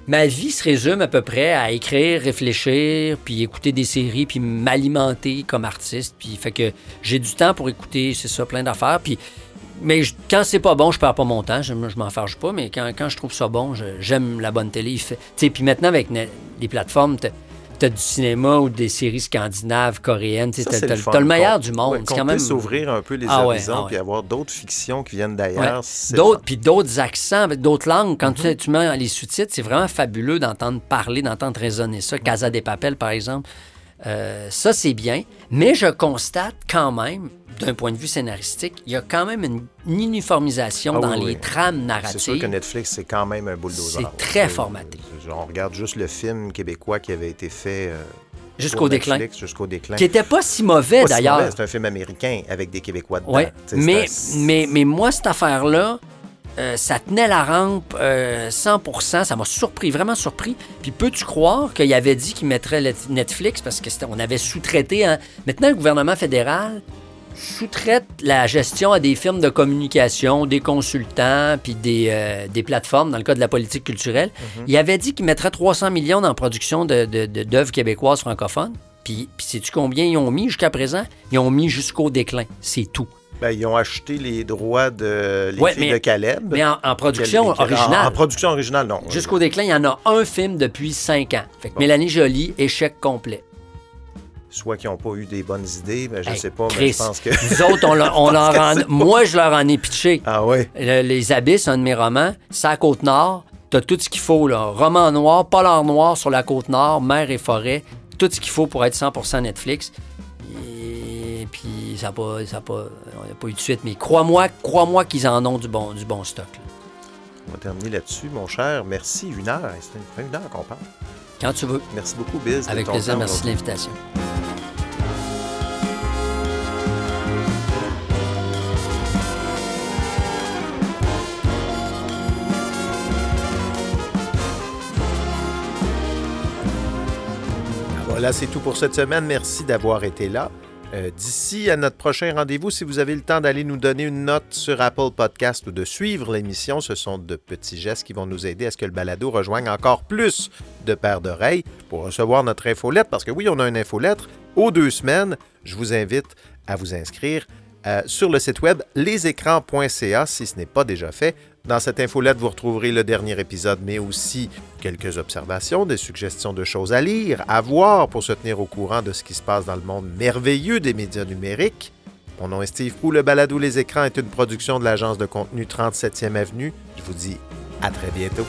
ma vie se résume à peu près à écrire, réfléchir, puis écouter des séries, puis m'alimenter comme artiste. Puis fait que j'ai du temps pour écouter, c'est ça, plein d'affaires. Puis mais quand c'est pas bon, je perds pas mon temps, je, je m'en fâche pas, mais quand, quand je trouve ça bon, j'aime la bonne télé. Puis maintenant, avec les plateformes, t'as as du cinéma ou des séries scandinaves, coréennes, t'as t'as le t'as le meilleur du monde. ouais, c'est quand même... puisse ouvrir un peu les Ah ouais, horizons ah ouais. puis avoir d'autres fictions qui viennent d'ailleurs. D'autres, puis d'autres accents d'autres langues. Quand Mm-hmm. tu, tu mets les sous-titres, c'est vraiment fabuleux d'entendre parler, d'entendre résonner ça. Casa des Papel, par exemple. Euh, ça, c'est bien. Mais je constate quand même, d'un point de vue scénaristique, il y a quand même une, une uniformisation Ah dans oui, les oui. trames C'est narratives. sûr que Netflix, c'est quand même un bulldozer. C'est très formaté. C'est- On regarde juste le film québécois qui avait été fait euh, Jusqu'au déclin. Jusqu'au déclin. Qui n'était pas si mauvais, Pas d'ailleurs. C'est un film américain avec des Québécois dedans. Sais, mais, c'est un- mais, mais moi, cette affaire-là, euh, ça tenait la rampe euh, 100% Ça m'a surpris, vraiment surpris. Puis peux-tu croire qu'il avait dit qu'il mettrait Netflix parce qu'on avait sous-traité. hein? Maintenant, le gouvernement fédéral sous-traite la gestion à des firmes de communication, des consultants, puis des, euh, des plateformes, dans le cas de la politique culturelle. Il avait dit qu'il mettrait 300 millions dans la production de- de- de- d'œuvres québécoises francophones. Puis, puis sais-tu combien ils ont mis jusqu'à présent? Ils ont mis jusqu'au déclin. C'est tout. Ben, ils ont acheté les droits de les Ouais, filles mais- de Caleb. Mais en, en production originale. En, en production originale, non. Jusqu'au déclin, il y en a un film depuis cinq ans. Fait que Mélanie Jolie, échec complet. Soit qu'ils n'ont pas eu des bonnes idées, ben, je Hey, sais pas, mais Chris, je pense que. Nous autres, on, leur- on leur en- moi, je leur en ai pitché. Ah. Le- Les Abysses, un de mes romans, c'est à Côte-Nord. T'as tout ce qu'il faut, là. Roman noir, polar noir sur la Côte-Nord, mer et forêt. Tout ce qu'il faut pour être 100% Netflix. Et puis, ça n'a pas, ça a pas, on pas eu de suite. Mais crois-moi, crois-moi qu'ils en ont du bon, du bon stock. là. On va terminer là-dessus, mon cher. Merci, une heure. C'est une, une heure qu'on parle. Quand tu veux. Merci beaucoup, Biz. Avec plaisir. Merci de l'invitation. Voilà, c'est tout pour cette semaine. Merci d'avoir été là. Euh, D'ici à notre prochain rendez-vous, si vous avez le temps d'aller nous donner une note sur Apple Podcast ou de suivre l'émission, ce sont de petits gestes qui vont nous aider à ce que le balado rejoigne encore plus de paires d'oreilles pour recevoir notre infolettre. Parce que oui, on a une infolettre aux deux semaines. Je vous invite à vous inscrire euh, sur le site web lesécrans.ca si ce n'est pas déjà fait. Dans cette infolette, vous retrouverez le dernier épisode, mais aussi quelques observations, des suggestions de choses à lire, à voir pour se tenir au courant de ce qui se passe dans le monde merveilleux des médias numériques. Mon nom est Steve Prou. Le balado Les Écrans est une production de l'agence de contenu 37e Avenue. Je vous dis à très bientôt.